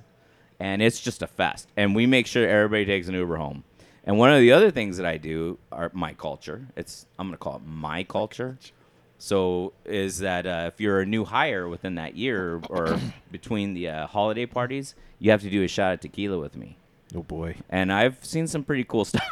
and it's just a fest. And we make sure everybody takes an Uber home. And one of the other things that I do are my culture. It's I'm gonna call it my culture. So is that uh, if you're a new hire within that year or between the uh, holiday parties, you have to do a shot of tequila with me Oh boy. and I've seen some pretty cool stuff.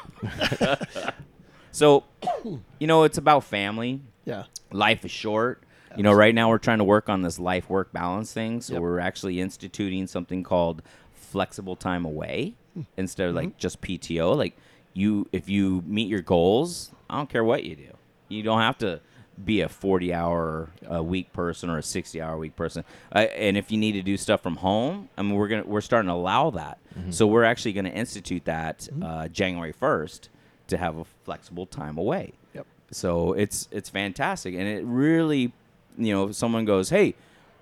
so, you know, it's about family. Yeah. Life is short. You know, right now we're trying to work on this life work balance thing. So Yep. we're actually instituting something called flexible time away instead of like just PTO. Like you, if you meet your goals, I don't care what you do. You don't have to be a 40 hour a week person or a 60 hour a week person. Uh, and if you need to do stuff from home, I mean, we're gonna we're starting to allow that. So we're actually going to institute that uh, January 1st to have a flexible time away. Yep. So it's it's fantastic, and it really, you know, if someone goes, "Hey,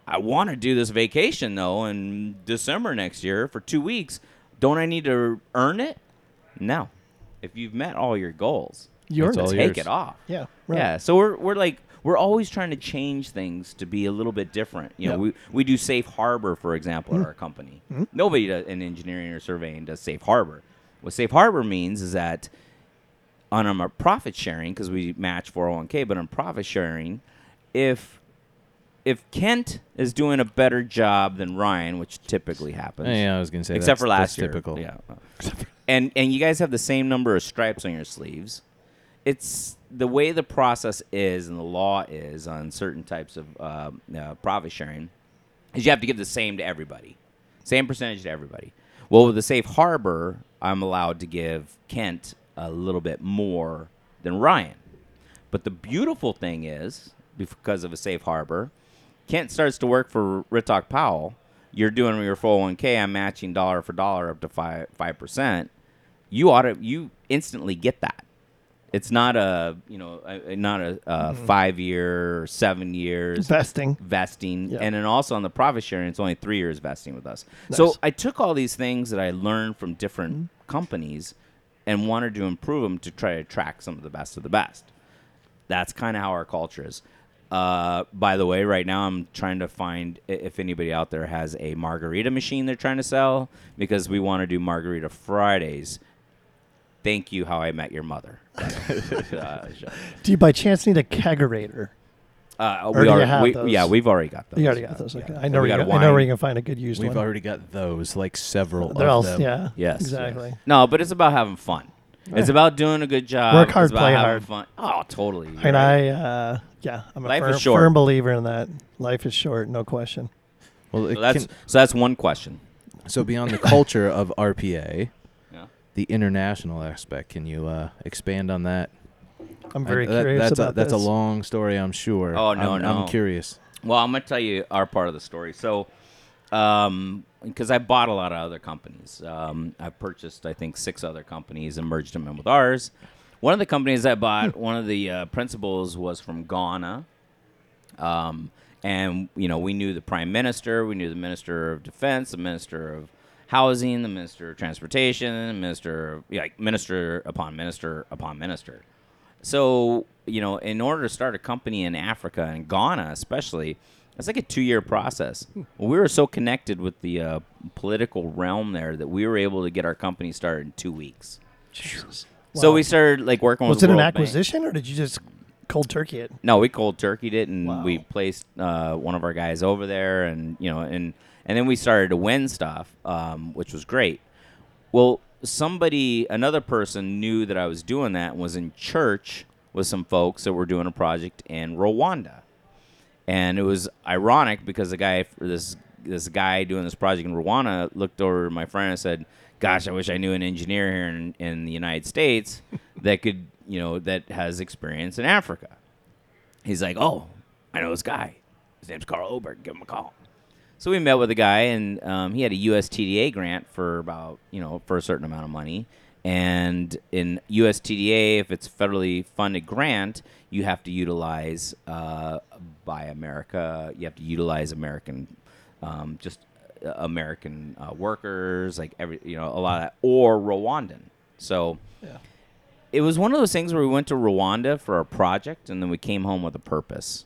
I want to do this vacation though in December next year for two weeks. Don't I need to earn it?" No. If you've met all your goals, You're It's all take yours. it off. Yeah. Right. Yeah. So we're we're like we're always trying to change things to be a little bit different. You know, Yep. we we do safe harbor, for example, at mm-hmm. our company. Mm-hmm. Nobody does, in engineering or surveying does safe harbor. What safe harbor means is that on our profit sharing, because we match 401k, but on profit sharing, if if Kent is doing a better job than Ryan, which typically happens, Yeah, I was gonna say. except that's- for last that's year. Typical. Yeah. And and you guys have the same number of stripes on your sleeves. It's the way the process is and the law is on certain types of uh, uh, profit sharing is you have to give the same to everybody, same percentage to everybody. Well, with the safe harbor, I'm allowed to give Kent a little bit more than Ryan. But the beautiful thing is, because of a safe harbor, Kent starts to work for Ritoch Powell. You're doing your 401k. I'm matching dollar for dollar up to five five percent. You ought to you instantly get that. It's not a you know a, a- not a, uh five year or seven years Investing. vesting, Yeah. and then also on the profit sharing, it's only three years vesting with us. So I took all these things that I learned from different companies and wanted to improve them to try to attract some of the best of the best. That's kind of how our culture is. Uh, by the way, right now I'm trying to find if anybody out there has a margarita machine they're trying to sell because we want to do margarita Fridays. Thank you, How I Met Your Mother. Uh, Do you by chance need a kegerator? uh, we are, we- Yeah, we've already got those. You already got those. yeah. I know we where you, got a I know where wine. you can find a good used We've one. already got those, like several They're of all them. yeah. Yes. Exactly. yes. No, but it's about having fun. It's about doing a good job. Work hard, it's about play hard. Fun. Oh, totally. You're And right. I, uh, yeah, I'm a Life is firm, short. firm believer in that. Life is short, no question. Well, So that's can- so that's one question. so beyond the culture of RPA, Yeah. The international aspect. Can you uh, expand on that? I'm I- very that- curious that's about a, that's this. a long story, I'm sure. Oh, no, I'm, no. I'm curious. Well, I'm gonna tell you our part of the story. So, um, because I bought a lot of other companies, um, I purchased I think six other companies and merged them in with ours. One of the companies I bought, one of the uh, principals was from Ghana, um, and you know we knew the prime minister, we knew the minister of defense, the minister of housing, the minister of transportation, minister like minister upon minister upon minister. So, you know, in order to start a company in Africa and Ghana, especially, it's like a two year process. We were so connected with the uh, political realm there that we were able to get our company started in two weeks. Jesus. So Wow. we started like working Was with it an World Bank. acquisition or did you just cold turkey it? No, we cold turkeyed it, and Wow. we placed uh, one of our guys over there, and you know, and and then we started to win stuff, um, which was great. Well, somebody, another person, knew that I was doing that, and was in church with some folks that were doing a project in Rwanda, and it was ironic because the guy, this this guy doing this project in Rwanda, looked over my friend and said, "Gosh, I wish I knew an engineer here in, in the United States that could, you know, that has experience in Africa." He's like, "Oh, I know this guy. His name's Karl Obergh. Give him a call." So we met with a guy, and um, he had a USTDA grant for about you know for a certain amount of money. And in USTDA, if it's federally funded grant, you have to utilize uh, Buy America. You have to utilize American, um, just uh, American uh, workers, like every you know a lot of that, or Rwandan. So Yeah. it was one of those things where we went to Rwanda for our project, and then we came home with a purpose.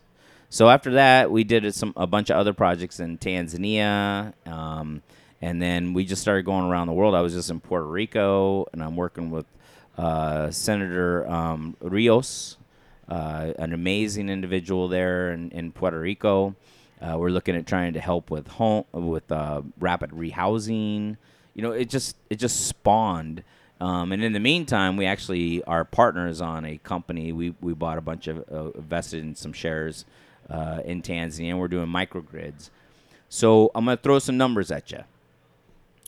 So after that, we did some a bunch of other projects in Tanzania, um, and then we just started going around the world. I was just in Puerto Rico, and I'm working with uh, Senator um, Rios, uh, an amazing individual there in, in Puerto Rico. Uh, we're looking at trying to help with home with uh, rapid rehousing. You know, it just it just spawned. Um, and in the meantime, we actually are partners on a company. We, we bought a bunch of uh, invested in some shares uh, in Tanzania. We're doing microgrids. So I'm gonna throw some numbers at you.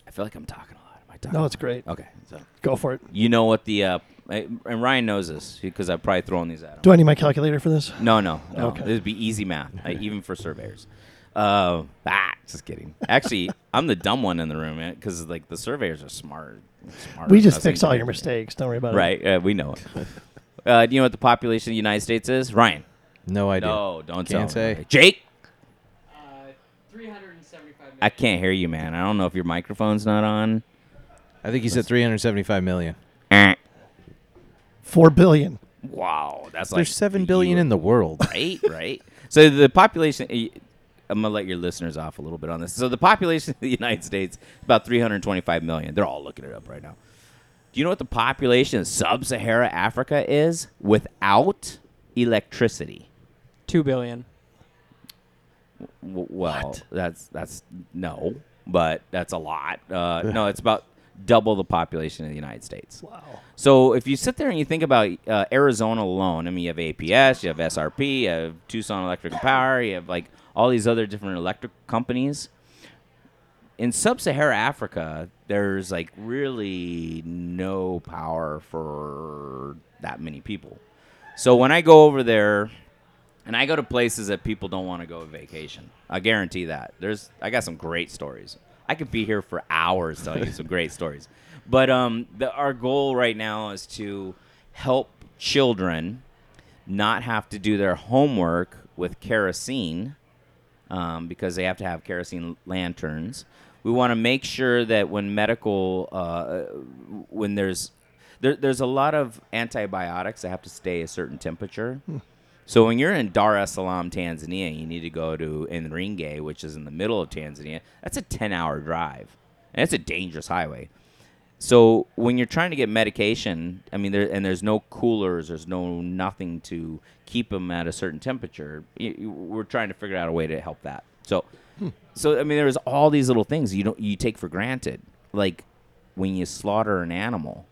I feel like I'm talking a lot. Am I talking? No, it's great. Okay, so Go for it. you know what the uh, and Ryan knows this because I've probably thrown these at him. Do I need my calculator for this? No, no, no. Okay. This would be easy math, uh, even for surveyors. Uh, ah, just kidding. Actually, I'm the dumb one in the room because like the surveyors are smart. smart We just fix all your mistakes. Don't worry about it. Right? Uh, we know it. Uh, do you know what the population of the United States is, Ryan? No idea. No, don't tell Can't me. say. Jake, Uh, 375 I can't hear you, man. I don't know if your microphone's not on. I think he said 375 million. Eh. Four billion. Wow, that's like There's seven billion in the world. right, right. So the population. I'm gonna let your listeners off a little bit on this. So the population of the United States is about 325 million. They're all looking it up right now. Do you know what the population of Sub-Sahara Africa is without electricity? 2 billion. W- well, that's that's no, but that's a lot. Uh, no, it's about double the population of the United States. Wow. So if you sit there and you think about uh, Arizona alone, I mean, you have APS, you have SRP, you have Tucson Electric Power, you have like all these other different electric companies. In sub Saharan Africa, there's like really no power for that many people. So when I go over there, and I go to places that people don't want to go on vacation, I guarantee that. There's I got some great stories. I could be here for hours telling you some great stories. But um, the, our goal right now is to help children not have to do their homework with kerosene um, because they have to have kerosene lanterns. We want to make sure that when medical, uh, when there's there, there's a lot of antibiotics that have to stay a certain temperature. So when you're in Dar es Salaam, Tanzania, you need to go to Iringa, which is in the middle of Tanzania. That's a 10-hour drive, and it's a dangerous highway. So when you're trying to get medication, I mean, there and there's no coolers, there's no nothing to keep them at a certain temperature. y- y- We're trying to figure out a way to help that. So, hmm. so I mean, there's all these little things you don't you take for granted, like when you slaughter an animal,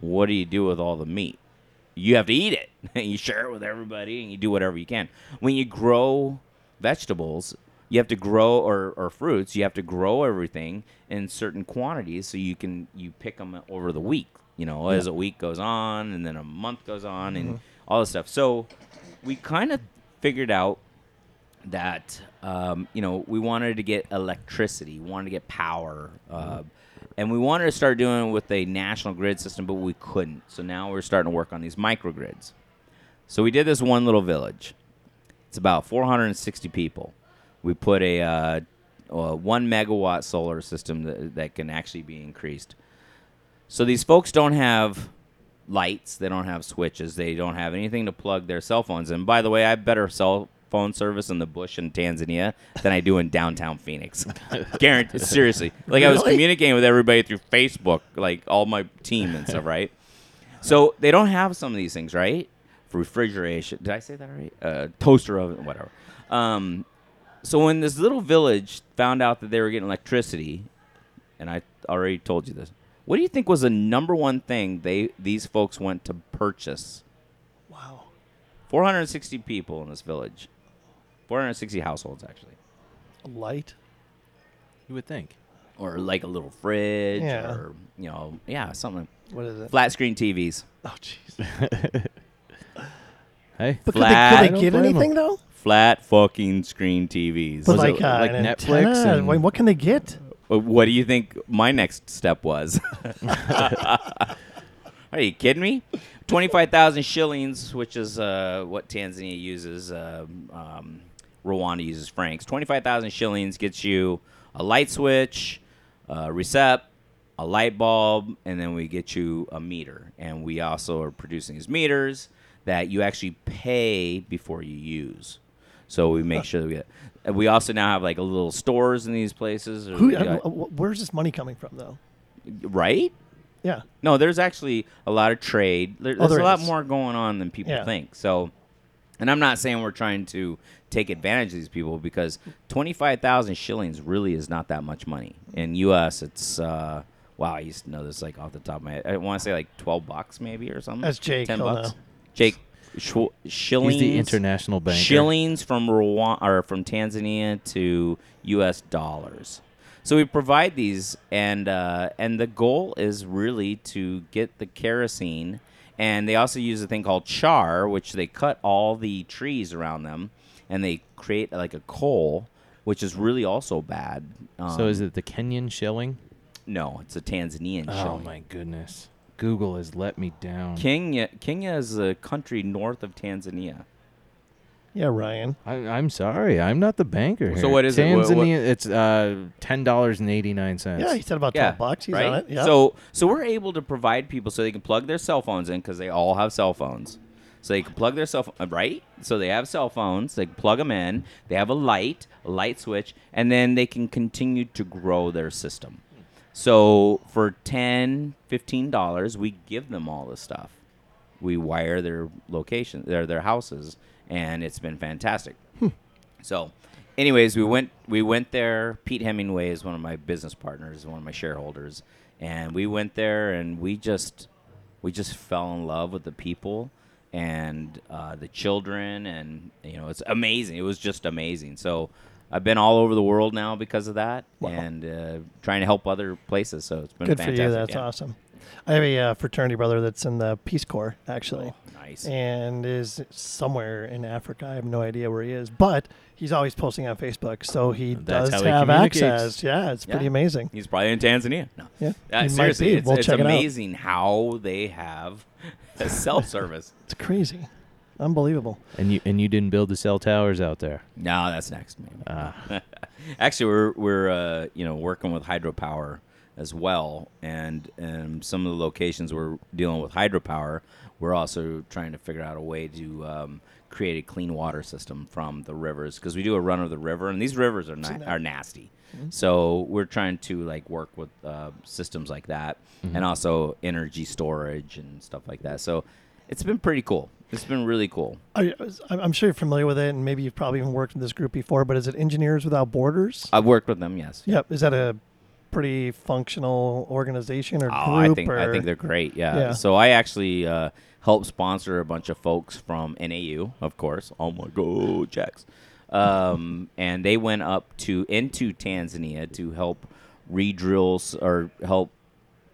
what do you do with all the meat? You have to eat it. and you share it with everybody, and you do whatever you can. When you grow vegetables, you have to grow or, or fruits. You have to grow everything in certain quantities so you can you pick them over the week. You know, as a week goes on, and then a month goes on, and all this stuff. So we kind of figured out that um, you know we wanted to get electricity, we wanted to get power, uh, and we wanted to start doing it with a national grid system, but we couldn't. So now we're starting to work on these microgrids. So we did this one little village. It's about 460 people. We put a uh, uh, one megawatt solar system that, that can actually be increased. So these folks don't have lights, they don't have switches, they don't have anything to plug their cell phones in. By the way, I have better cell phone service in the bush in Tanzania than I do in downtown Phoenix. Guarantee, seriously. Like I was Really? communicating with everybody through Facebook, like all my team and stuff, right? So they don't have some of these things, right? For refrigeration. Did I say that right? Uh, toaster oven, whatever. Um, so when this little village found out that they were getting electricity, and I already told you this, what do you think was the number one thing they these folks went to purchase? Wow. 460 people in this village. 460 households actually. A light. You would think. Or like a little fridge Yeah. or you know, yeah, something. What is it? Flat screen TVs. Oh, jeez. Hey, But could they, Flat. could I they don't get blame 'em. anything though? Flat fucking screen TVs. But Was like, it uh, like an Netflix antenna? and- Wait, what can they get? Uh, What do you think my next step was? Are you kidding me? 25,000 shillings, which is uh, what Tanzania uses. Um, um, Rwanda uses francs. 25,000 shillings gets you a light switch, a recep, a light bulb, and then we get you a meter. And we also are producing these meters that you actually pay before you use. So we make sure that we get. We also now have like a little stores in these places. Who? uh, got- where's this money coming from though? right? Yeah. No, there's actually a lot of trade. There, Oh, there's there a lot is. more going on than people Yeah. think. So, and I'm not saying we're trying to take advantage of these people because 25,000 shillings really is not that much money. In U.S., it's uh, wow. I used to know this like off the top of my head. I want to say like 12 bucks maybe or something. That's Jake, 10 bucks. know. Jake, shw- shillings. he's the international banker. Shillings from Rwanda or from Tanzania to U.S. dollars. So we provide these, and uh, and the goal is really to get the kerosene, and they also use a thing called char, which they cut all the trees around them, and they create like a coal, which is really also bad. Um, So is it the Kenyan shilling? No, it's a Tanzanian shilling. Oh shilling. my goodness. Google has let me down. Kenya, Kenya is a country north of Tanzania. Yeah, Ryan. I, I'm sorry, I'm not the banker. So here. what is it? What- what- Tanzania, it's uh, ten dollars and eighty nine cents. Yeah, he said about twelve bucks. He's right? on it. Yeah. So so we're able to provide people so they can plug their cell phones in because they all have cell phones. So they can plug their cell phone, uh, right? So they have cell phones. They plug them in. They have a light, a light switch, and then they can continue to grow their system. So for 10 dollars, we give them all this stuff. We wire their location, their their houses, and it's been fantastic. Hmm. So, anyways, we went we went there. Pete Hemingway is one of my business partners, one of my shareholders, and we went there and we just we just fell in love with the people and uh, the children, and you know it's amazing. It was just amazing. So. I've been all over the world now because of that, Wow. and uh, trying to help other places. So it's been Good fantastic. for you. That's yeah. awesome. I have a uh, fraternity brother that's in the Peace Corps actually, Oh, nice. and is somewhere in Africa. I have no idea where he is, but he's always posting on Facebook, so he That's does he have access. Yeah, it's pretty amazing. He's probably in Tanzania. No. Yeah, Uh, seriously, it's, We'll it's check it amazing how they have a cell service. It's crazy, unbelievable. And you and you didn't build the cell towers out there. No, that's next. Maybe. Ah, Actually, we're we're uh, you know working with hydropower as well, and and some of the locations we're dealing with hydropower, we're also trying to figure out a way to um, create a clean water system from the rivers because we do a run of the river, and these rivers are Seen na- are nasty. So we're trying to like work with uh, systems like that, and also energy storage and stuff like that. So it's been pretty cool. It's been really cool. I, I'm sure you're familiar with it, and maybe you've probably even worked in this group before. But is it Engineers Without Borders? I've worked with them, yes. Yep. Is that a pretty functional organization or Oh, group? I think I think they're great. Yeah. Yeah. So I actually uh, helped sponsor a bunch of folks from NAU, of course. Oh my God, Jacks. Um, and they went up to into Tanzania to help re-drill or help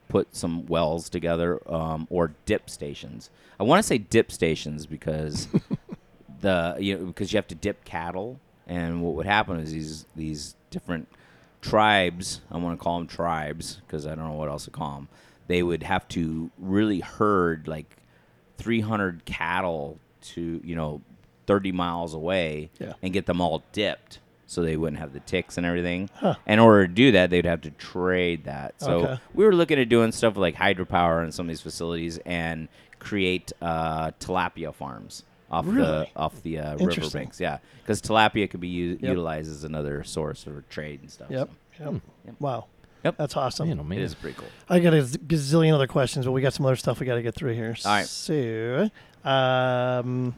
put some wells together um, or dip stations. I want to say dip stations because the you know because you have to dip cattle, and what would happen is these these different tribes. I want to call them tribes because I don't know what else to call them. They would have to really herd like 300 cattle to you know 30 miles away Yeah. and get them all dipped so they wouldn't have the ticks and everything. Huh. In order to do that, they'd have to trade that. So Okay. we were looking at doing stuff like hydropower in some of these facilities and create uh, tilapia farms off Really? the off the uh, Interesting. riverbanks. Yeah, because tilapia could be u- Yep. utilized as another source for trade and stuff. Yep. so. Yep. Yep. Wow. Yep. That's awesome. You know, man. is pretty cool. I got a gazillion other questions, but we got some other stuff we got to get through here. All right. So, um,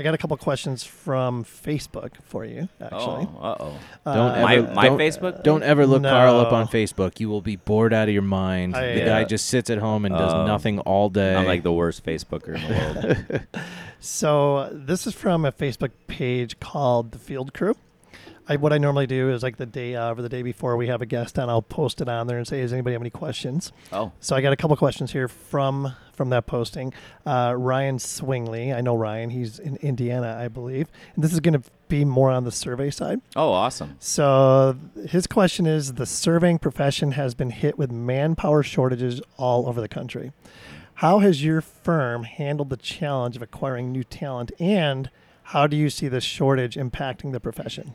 I got a couple questions from Facebook for you, actually. Oh, uh oh. Don't Uh, My ever- my don't- Facebook. Don't ever look Karl up on Facebook. You will be bored out of your mind. I- the Yeah. guy just sits at home and does Oh. nothing all day. I'm like the worst Facebooker in the world. So this is from a Facebook page called the Field Crew. I, what I normally do is like the day of or the day before we have a guest on, I'll post it on there and say, "Does anybody have any questions?" oh, So I got a couple questions here from from that posting. Uh, Ryan Swingley, I know Ryan. He's in Indiana, I believe. And this is going to be more on the survey side. oh, awesome. So his question is: The surveying profession has been hit with manpower shortages all over the country. How has your firm handled the challenge of acquiring new talent, and how do you see this shortage impacting the profession?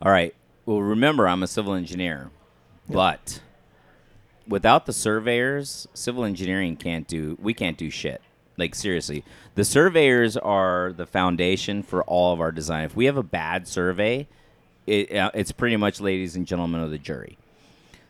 All right. Well, remember, I'm a civil engineer, but without the surveyors, civil engineering can't do. We can't do shit. Like seriously, the surveyors are the foundation for all of our design. If we have a bad survey, it, uh, it's pretty much, ladies and gentlemen of the jury.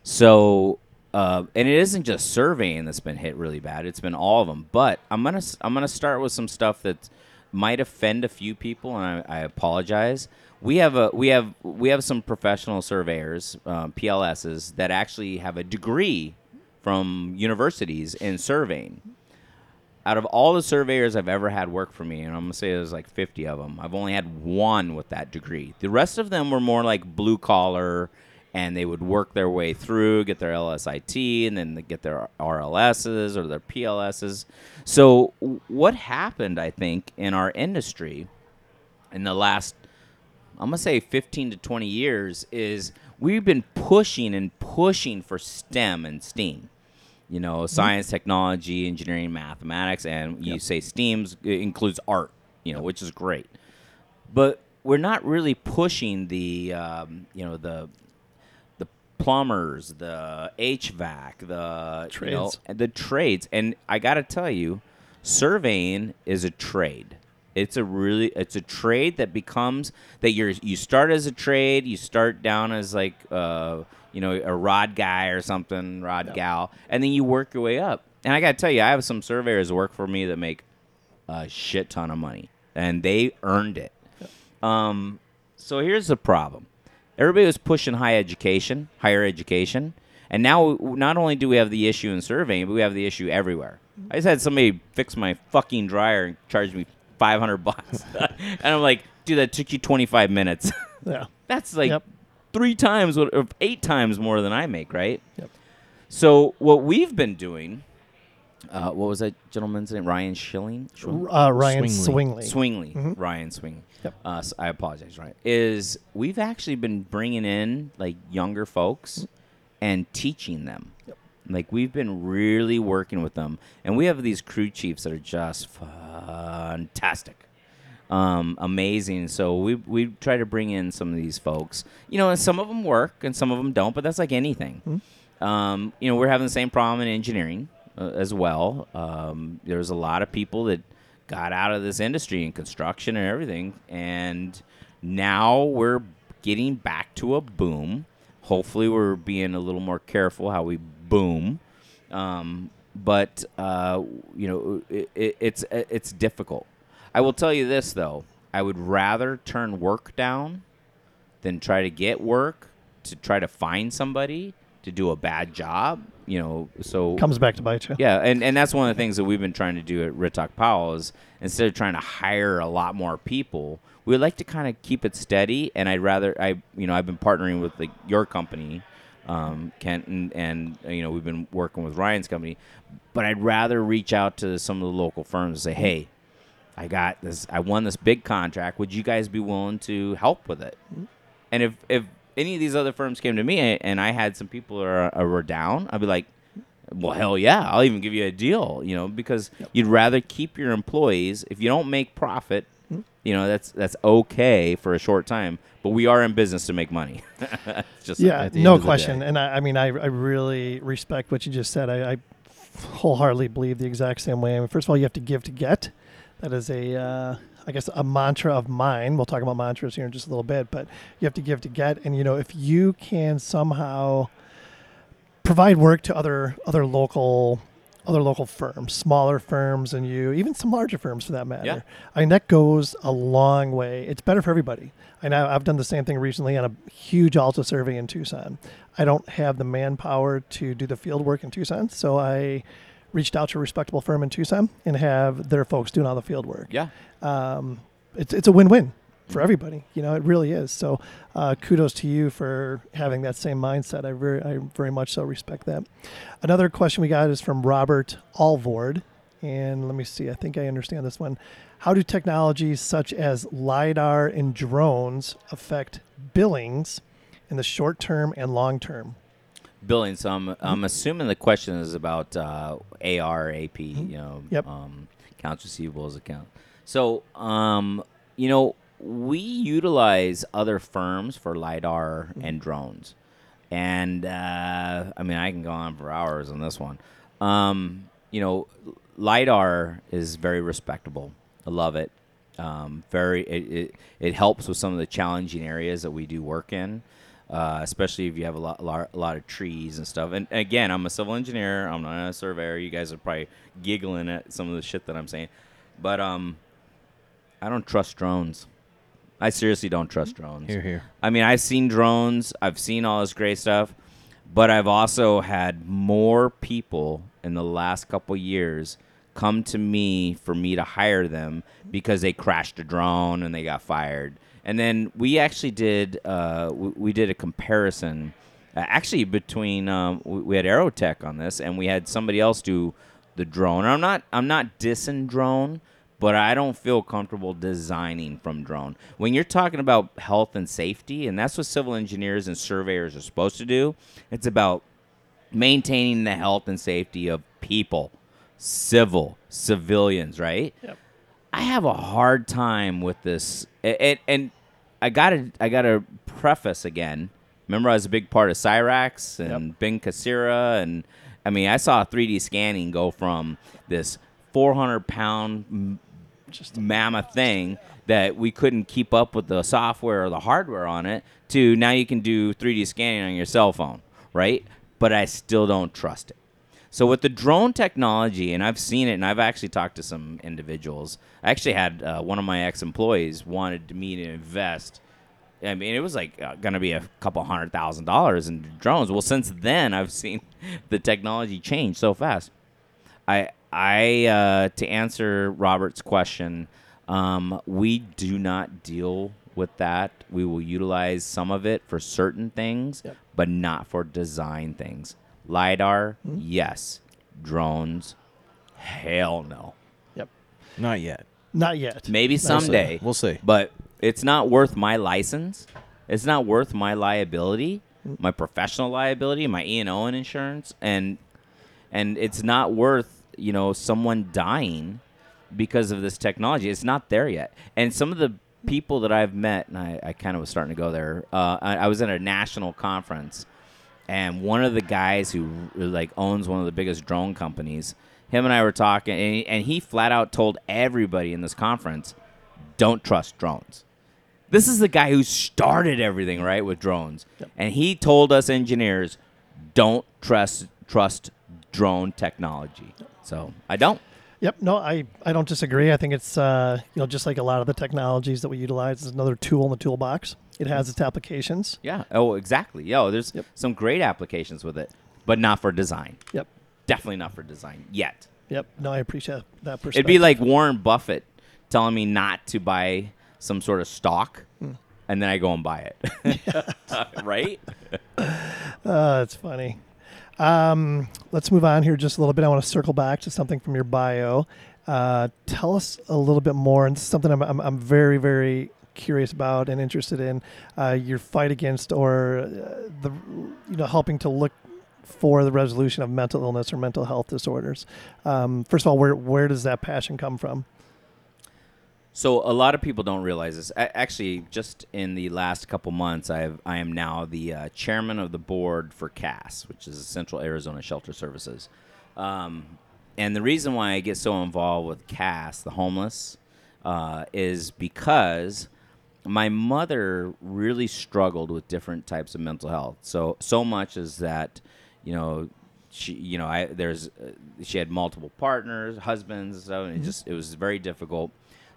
So, uh, and it isn't just surveying that's been hit really bad. It's been all of them. But I'm gonna I'm gonna start with some stuff that might offend a few people, and I, I apologize. We have a we have we have some professional surveyors, um, PLSs, that actually have a degree from universities in surveying. Out of all the surveyors I've ever had work for me, and I'm gonna say there's like 50 of them, I've only had one with that degree. The rest of them were more like blue collar, and they would work their way through, get their LSIT, and then get their RLSs or their PLSs. So what happened, I think, in our industry in the last I'm gonna say 15 to 20 years is we've been pushing and pushing for STEM and STEAM. You know, science, technology, engineering, mathematics, and you say STEAM's includes art. You know, which is great, but we're not really pushing the um, you know the the plumbers, the HVAC, the you know, Trades. the trades. And I got to tell you, surveying is a trade. It's a really it's a trade that becomes that you're you start as a trade, you start down as like uh you know a rod guy or something, rod gal, and then you work your way up. And I got to tell you, I have some surveyors work for me that make a shit ton of money, and they earned it. Um, so here's the problem: everybody was pushing high education, higher education, and now not only do we have the issue in surveying, but we have the issue everywhere. I just had somebody fix my fucking dryer and charge me five hundred bucks, and I'm like, dude, that took you 25 minutes. Yeah. That's like Yep. three times what, or eight times more than I make, right? Yep. So what we've been doing, uh, what was that gentleman's name? Ryan Schilling. Schwing- Uh, Ryan Swingley. Swingley. Swingley, Mhm. Ryan Swingley. Yep. Uh, s- I apologize, Ryan. Is we've actually been bringing in like younger folks and teaching them. Yep. Like we've been really working with them, and we have these crew chiefs that are just fantastic, um, amazing. So we we try to bring in some of these folks. You know, and some of them work and some of them don't, but that's like anything. Um, you know, we're having the same problem in engineering uh, as well. Um, there's a lot of people that got out of this industry in construction and everything, and now we're getting back to a boom. Hopefully, we're being a little more careful how we boom. Um, but uh, you know, it, it, it's it's difficult. I will tell you this though: I would rather turn work down than try to get work to try to find somebody to do a bad job. You know, so Comes back to bite you. yeah, and, and that's one of the things that we've been trying to do at Ritoch Powell is instead of trying to hire a lot more people, we would like to kind of keep it steady. And I'd rather I you know I've been partnering with like your company, um, Kenton, and uh, you know we've been working with Ryan's company, but I'd rather reach out to some of the local firms and say, hey, I got this, I won this big contract. Would you guys be willing to help with it? And if if any of these other firms came to me and I had some people who are, are were down, I'd be like, well, hell yeah, I'll even give you a deal, you know, because you'd rather keep your employees. If you don't make profit, you know, that's that's okay for a short time, but we are in business to make money. Just Yeah, no end of the question. And I, I mean, I, I really respect what you just said. I, I wholeheartedly believe the exact same way. I mean, first of all, you have to give to get. That is a, uh, I guess, a mantra of mine. We'll talk about mantras here in just a little bit, but you have to give to get. And, you know, if you can somehow provide work to other other local other local firms, smaller firms than you, even some larger firms for that matter. Yeah. I mean, that goes a long way. It's better for everybody. I know I've done the same thing recently on a huge Alta survey in Tucson. I don't have the manpower to do the field work in Tucson, so I reached out to a respectable firm in Tucson and have their folks doing all the field work Yeah. um, it's it's a win-win for everybody. You know, it really is. So, uh, kudos to you for having that same mindset. I very I very much so respect that. Another question we got is from Robert Alvord, and let me see. I think I understand this one. How do technologies such as lidar and drones affect billings in the short term and long term? billing. So I'm, I'm assuming the question is about uh, AR, AP, you know, Yep. um, accounts receivables account. So, um, you know, we utilize other firms for lidar and drones, and uh, I mean, I can go on for hours on this one. Um, you know, lidar is very respectable. I love it. Um, very, it, it, it helps with some of the challenging areas that we do work in uh, especially if you have a lot, lot, a lot of trees and stuff. And again, I'm a civil engineer. I'm not a surveyor. You guys are probably giggling at some of the shit that I'm saying, but um, I don't trust drones. I seriously don't trust drones. Here, here. I mean, I've seen drones. I've seen all this great stuff, but I've also had more people in the last couple years come to me for me to hire them because they crashed a drone and they got fired. And then we actually did uh, we, we did a comparison, uh, actually between um, we, we had Aerotech on this and we had somebody else do the drone. I'm not I'm not dissing drone, but I don't feel comfortable designing from drone. When you're talking about health and safety, and that's what civil engineers and surveyors are supposed to do, it's about maintaining the health and safety of people, civil, civilians, right? Yep. I have a hard time with this, and, and I gotta I gotta preface again. Remember, I was a big part of Cyrax and Ben Kacyra, and I mean, I saw 3D scanning go from this 400 pound mammoth thing that we couldn't keep up with the software or the hardware on it to now you can do 3D scanning on your cell phone, right? But I still don't trust it. So with the drone technology, and I've seen it, and I've actually talked to some individuals. I actually had uh, one of my ex-employees wanted me to invest. I mean, it was like uh, going to be a couple hundred thousand dollars in drones. Well, since then, I've seen the technology change so fast. I, I, uh, to answer Robert's question, um, we do not deal with that. We will utilize some of it for certain things, Yep. but not for design things. LiDAR, yes. Drones, hell no. Yep. Not yet. Not yet. Maybe someday. We'll see. But it's not worth my license. It's not worth my liability, my professional liability, my E and O and insurance, and and it's not worth you know someone dying because of this technology. It's not there yet. And some of the people that I've met, and I, I kind of was starting to go there. Uh, I, I was at a national conference, and one of the guys who like owns one of the biggest drone companies, him and I were talking, and he, and he flat out told everybody in this conference, "Don't trust drones." This is the guy who started everything right with drones, and he told us engineers, "Don't trust trust drone technology." So I don't. Yep. No, I, I don't disagree. I think it's uh, you know just like a lot of the technologies that we utilize is another tool in the toolbox. It has its applications. Yeah. Oh, exactly. Yo, there's Yep. some great applications with it, but not for design. Yep. Definitely not for design yet. Yep. No, I appreciate that perspective. It'd be like Warren Buffett telling me not to buy some sort of stock, and then I go and buy it. right? Uh, that's funny. Um, let's move on here just a little bit. I want to circle back to something from your bio. Uh, tell us a little bit more, and something I'm, I'm, I'm very, very curious about and interested in. Uh, your fight against, or uh, the, you know, helping to look for the resolution of mental illness or mental health disorders. Um, first of all, where where does that passion come from? So a lot of people don't realize this. A- actually, just in the last couple months, I've I am now the uh, chairman of the board for CASS, which is Central Arizona Shelter Services. Um, and the reason why I get so involved with CASS, the homeless, uh, is because my mother really struggled with different types of mental health. So so much is that you know, she, you know, I there's uh, she had multiple partners, husbands, so and it just it was very difficult.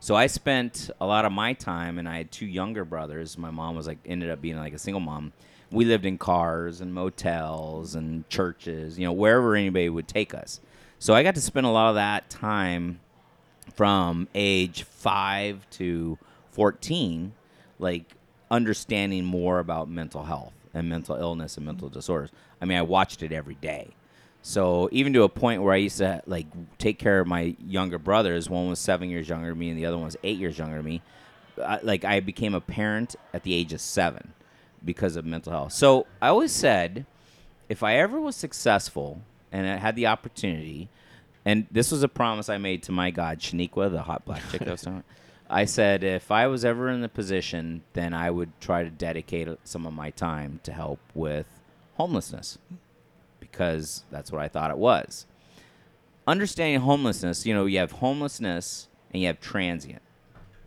So I spent a lot of my time, and I had two younger brothers. My mom was like ended up being like a single mom. We lived in cars and motels and churches, you know, wherever anybody would take us. So I got to spend a lot of that time from age five to 14, like understanding more about mental health and mental illness and mental disorders. I mean, I watched it every day. So even to a point where I used to like take care of my younger brothers. One was seven years younger than me, and the other one was eight years younger than me. I, like I became a parent at the age of seven because of mental health. So I always said, if I ever was successful and I had the opportunity, and this was a promise I made to my God, Shaniqua, the hot black chick I was talking. I said if I was ever in the position, then I would try to dedicate some of my time to help with homelessness because that's what I thought it was. Understanding homelessness, you know, you have homelessness and you have transient.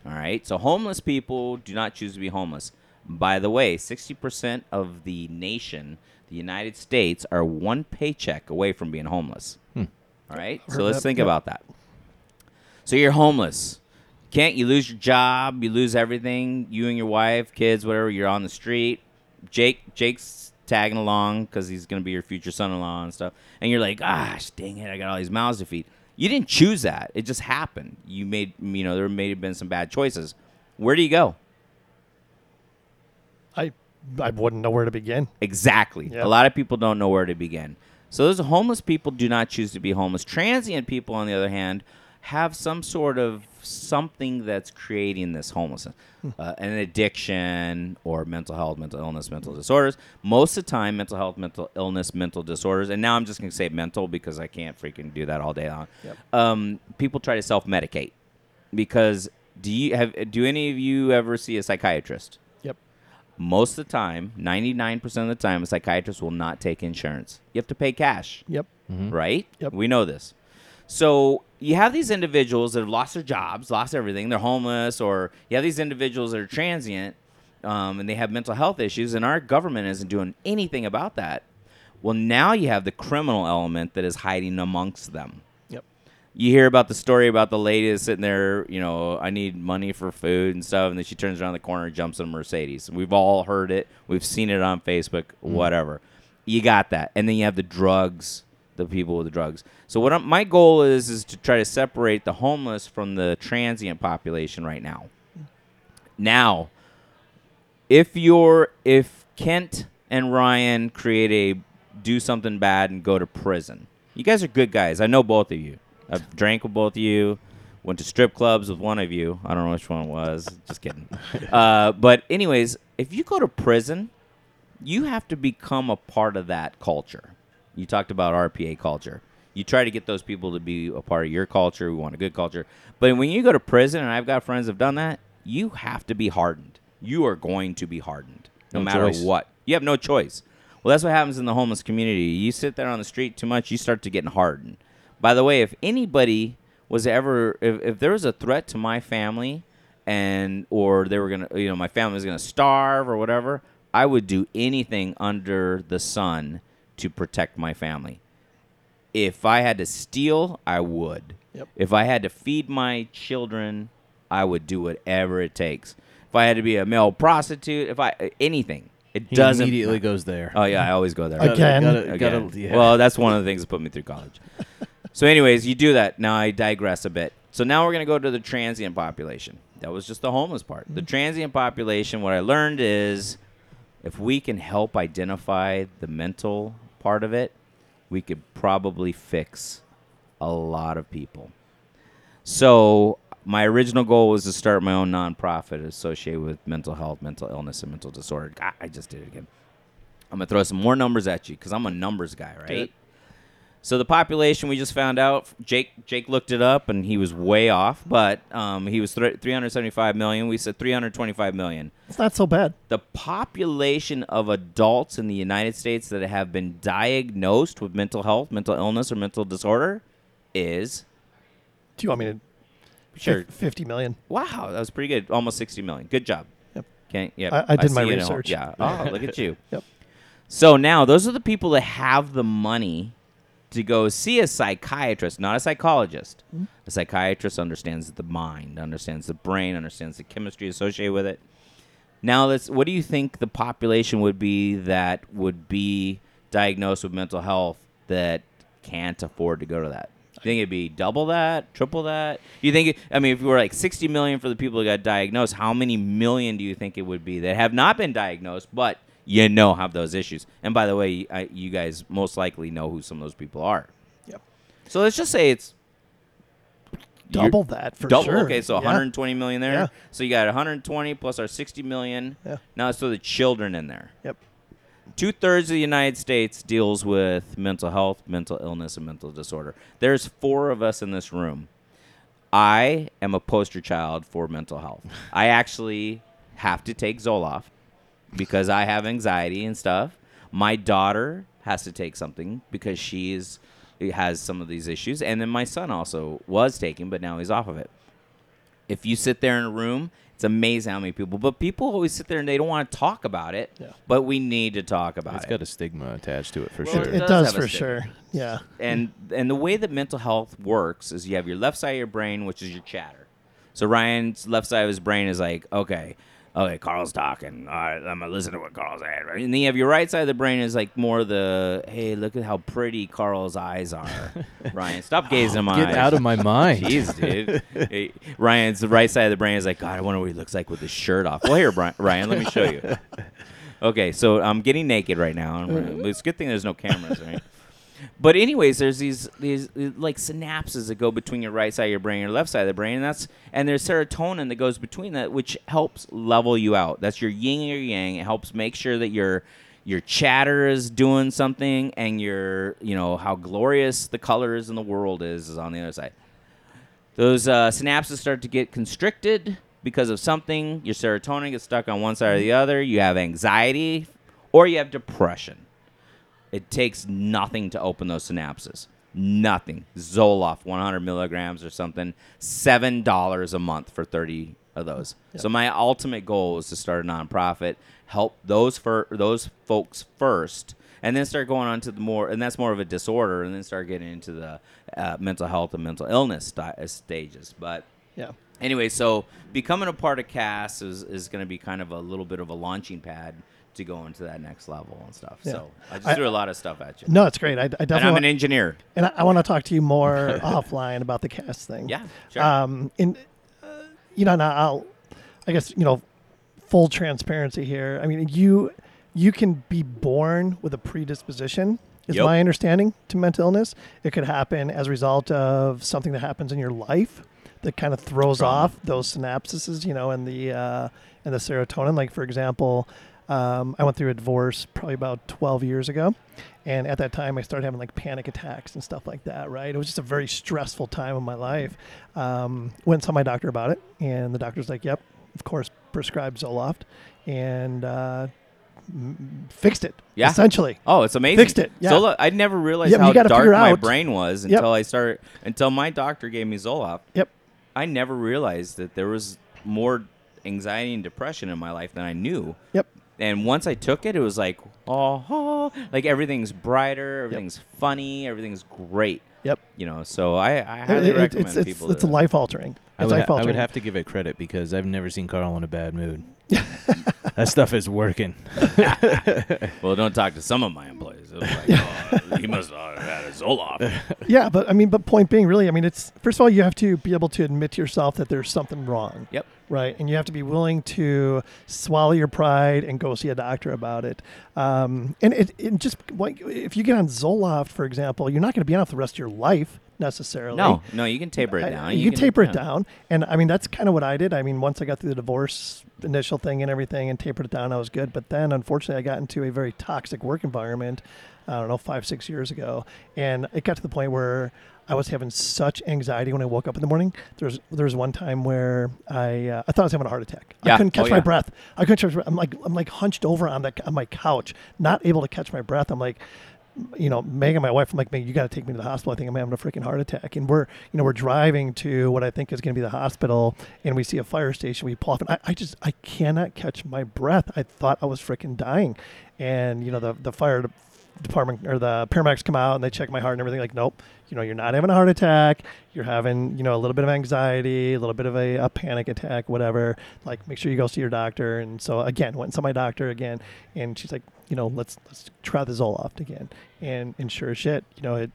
All right. So homeless people do not choose to be homeless. By the way, 60% of the nation, the United States, are one paycheck away from being homeless. Hmm. All right. So let's that, think yep. about that. So you're homeless. Can't you lose your job? You lose everything. You and your wife, kids, whatever. You're on the street. Jake, Jake's tagging along because he's gonna be your future son-in-law and stuff. And you're like, gosh, dang it, I got all these mouths to feed. You didn't choose that. It just happened. You made, you know, there may have been some bad choices. Where do you go? I I wouldn't know where to begin. Exactly. Yep. A lot of people don't know where to begin. So those homeless people do not choose to be homeless. Transient people, on the other hand, have some sort of something that's creating this homelessness, uh, an addiction or mental health, mental illness, mental disorders. Most of the time, mental health, mental illness, mental disorders, and now I'm just going to say mental because I can't freaking do that all day long. Yep. Um, people try to self-medicate because do you have do any of you ever see a psychiatrist? Yep. most of the time, 99% of the time, a psychiatrist will not take insurance. You have to pay cash, Yep. right? Yep. We know this. So you have these individuals that have lost their jobs, lost everything, they're homeless, or you have these individuals that are transient um, and they have mental health issues, and our government isn't doing anything about that. Well, now you have the criminal element that is hiding amongst them Yep. you hear about the story about the lady that's sitting there, you know, I need money for food and stuff, and then she turns around the corner and jumps in a Mercedes. We've all heard it. We've seen it on Facebook, whatever. You got that. And then you have the drugs, the people with the drugs. So what I'm, my goal is is to try to separate the homeless from the transient population right now. Now, if you're if Kent and Ryan create a do something bad and go to prison. You guys are good guys. I know both of you. I've drank with both of you. Went to strip clubs with one of you. I don't know which one it was. Just kidding. uh, but anyways, if you go to prison, you have to become a part of that culture. You talked about RPA culture. You try to get those people to be a part of your culture. We want a good culture. But when you go to prison, and I've got friends have done that, you have to be hardened. You are going to be hardened no, No matter choice. what. You have no choice. Well, that's what happens in the homeless community. You sit there on the street too much, you start to get hardened. By the way, if anybody was ever, if, if there was a threat to my family, and or they were gonna, you know, my family was gonna starve or whatever, I would do anything under the sun to protect my family. If I had to steal, I would. Yep. If I had to feed my children, I would do whatever it takes. If I had to be a male prostitute, if I anything, it He doesn't immediately goes there. Oh yeah, I always go there. Again? Gotta, gotta, Again. yeah. Well, that's one of the things that put me through college. so, anyways, you do that. Now I digress a bit. So now we're gonna go to the transient population. That was just the homeless part. The mm-hmm. transient population. What I learned is, if we can help identify the mental part of it, we could probably fix a lot of people. So my original goal was to start my own nonprofit associated with mental health, mental illness, and mental disorder. God, I just did it again. I'm gonna throw some more numbers at you because I'm a numbers guy, right? So the population we just found out. Jake Jake looked it up and he was way off, but um, he was th- 375 million. We said 325 million. It's not so bad. The population of adults in the United States that have been diagnosed with mental health, mental illness, or mental disorder is Do you want me to? Sure. Fifty million. wow. That was pretty good. Almost 60 million. Good job. Yep. Okay. Yeah. I- I did my at home. research. Yeah. Oh, look at you. Yep. So now those are the people that have the money to go see a psychiatrist, not a psychologist. A psychiatrist understands the mind, understands the brain, understands the chemistry associated with it. Now, let's. What do you think the population would be that would be diagnosed with mental health that can't afford to go to that? You think it'd be double that, triple that? You think? It, I mean, if you were like 60 million for the people that got diagnosed, how many million do you think it would be that have not been diagnosed but you know have those issues? And by the way, I, you guys most likely know who some of those people are. Yep. So let's just say it's Double that for double. sure. Okay, so Yeah. 120 million there. Yeah. So you got 120 plus our 60 million. Yeah. Now let's throw the children in there. Yep. Two thirds of the United States deals with mental health, mental illness, and mental disorder. There's four of us in this room. I am a poster child for mental health. I actually have to take Zoloft because I have anxiety and stuff. My daughter has to take something because she is has some of these issues, and then my son also was taking, but now he's off of it. If you sit there in a room, it's amazing how many people. But people always sit there and they don't want to talk about it. Yeah. But we need to talk about It's it. It's got a stigma attached to it for Well, sure. It, It it does does for sure. Yeah. and and the way that mental health works is you have your left side of your brain, which is your chatter. So Ryan's left side of his brain is like, okay, okay, Karl's talking. All right, I'm gonna listen to what Karl's saying. Right? And then you have your right side of the brain is like more the, hey, look at how pretty Karl's eyes are. Ryan, stop gazing in my Get eyes. out of my mind. Jeez, dude. Hey, Ryan's the right side of the brain is like, God, I wonder what he looks like with his shirt off. Well, here, Brian, Ryan, let me show you. Okay, so I'm getting naked right now. It's a good thing there's no cameras, right? But anyways, there's these these like synapses that go between your right side of your brain and your left side of the brain, and that's and there's serotonin that goes between that, which helps level you out. That's your yin and your yang. It helps make sure that your your chatter is doing something, and your you know how glorious the colors in the world is is on the other side. Those uh, synapses start to get constricted because of something. Your serotonin gets stuck on one side or the other. You have anxiety, or you have depression. It takes nothing to open those synapses. Nothing. Zoloft, 100 milligrams or something. Seven dollars a month for 30 of those. So my ultimate goal is to start a nonprofit, help those for those folks first, and then start going on to the more, and that's more of a disorder, and then start getting into the uh, mental health and mental illness sti- stages. But Yeah. anyway, so becoming a part of CASS is, is going to be kind of a little bit of a launching pad to go into that next level and stuff. Yeah. So I just I- threw a lot of stuff at you. No, it's great. I, I definitely. and I'm an engineer. And I, I want to talk to you more offline about the CASS thing. Yeah, sure. Um, in, uh, you know, now I'll, I guess you know, full transparency here. I mean, you, you can be born with a predisposition. Is Yep. my understanding to mental illness? It could happen as a result of something that happens in your life that kind of throws Trauma. off those synapses, you know, and the uh, and the serotonin. Like for example, um, I went through a divorce probably about 12 years ago. And at that time, I started having like panic attacks and stuff like that, right? It was just a very stressful time of my life. Um, went and saw my doctor about it. And the doctor's like, yep, of course, prescribed Zoloft. And uh, m- fixed it, Yeah. essentially. Oh, it's amazing. Fixed it, yeah. Zola, I never realized but how dark my out- brain was Yep. until I started until my doctor gave me Zoloft. Yep. I never realized that there was more anxiety and depression in my life than I knew. Yep. And once I took it, it was like, oh, oh, like everything's brighter, everything's funny, everything's great. Yep. You know, so I, I highly It- it- recommend it's it's, people. it's to, life altering. I It's would, life ha- I would have to give it credit because I've never seen Karl in a bad mood. that stuff is working. well, don't talk to some of my employees. It was like, oh, he must have had a Zoloft. yeah, but I mean, but point being, really, I mean, it's first of all, you have to be able to admit to yourself that there's something wrong. Yep. Right, and you have to be willing to swallow your pride and go see a doctor about it. Um, and it, it just like if you get on Zoloft, for example, you're not going to be on it for the rest of your life necessarily. No, no, you can taper it I- down. You, can, taper it down, and I mean that's kind of what I did. I mean, once I got through the divorce initial thing and everything, and tapered it down, I was good. But then, unfortunately, I got into a very toxic work environment. I don't know, five six years ago, and it got to the point where I was having such anxiety when I woke up in the morning. There was there was one time where I uh, I thought I was having a heart attack. Yeah. I couldn't catch Oh, my breath. I couldn't catch. my- I'm like I'm like hunched over on the on my couch, not able to catch my breath. I'm like you know, Megan, my wife, I'm like, Megan, you got to take me to the hospital. I think I'm having a freaking heart attack. And we're, you know, we're driving to what I think is going to be the hospital, and we see a fire station. We pull off, and I, I just, I cannot catch my breath. I thought I was freaking dying. And you know, the the fire department or the paramedics come out and they check my heart and everything. Like, nope, you know, you're not having a heart attack. You're having, you know, a little bit of anxiety, a little bit of a, a panic attack, whatever. Like, make sure you go see your doctor. And so again, went and saw my doctor again, and she's like, you know, let's let's try the Zoloft again. And and sure as shit, you know, it.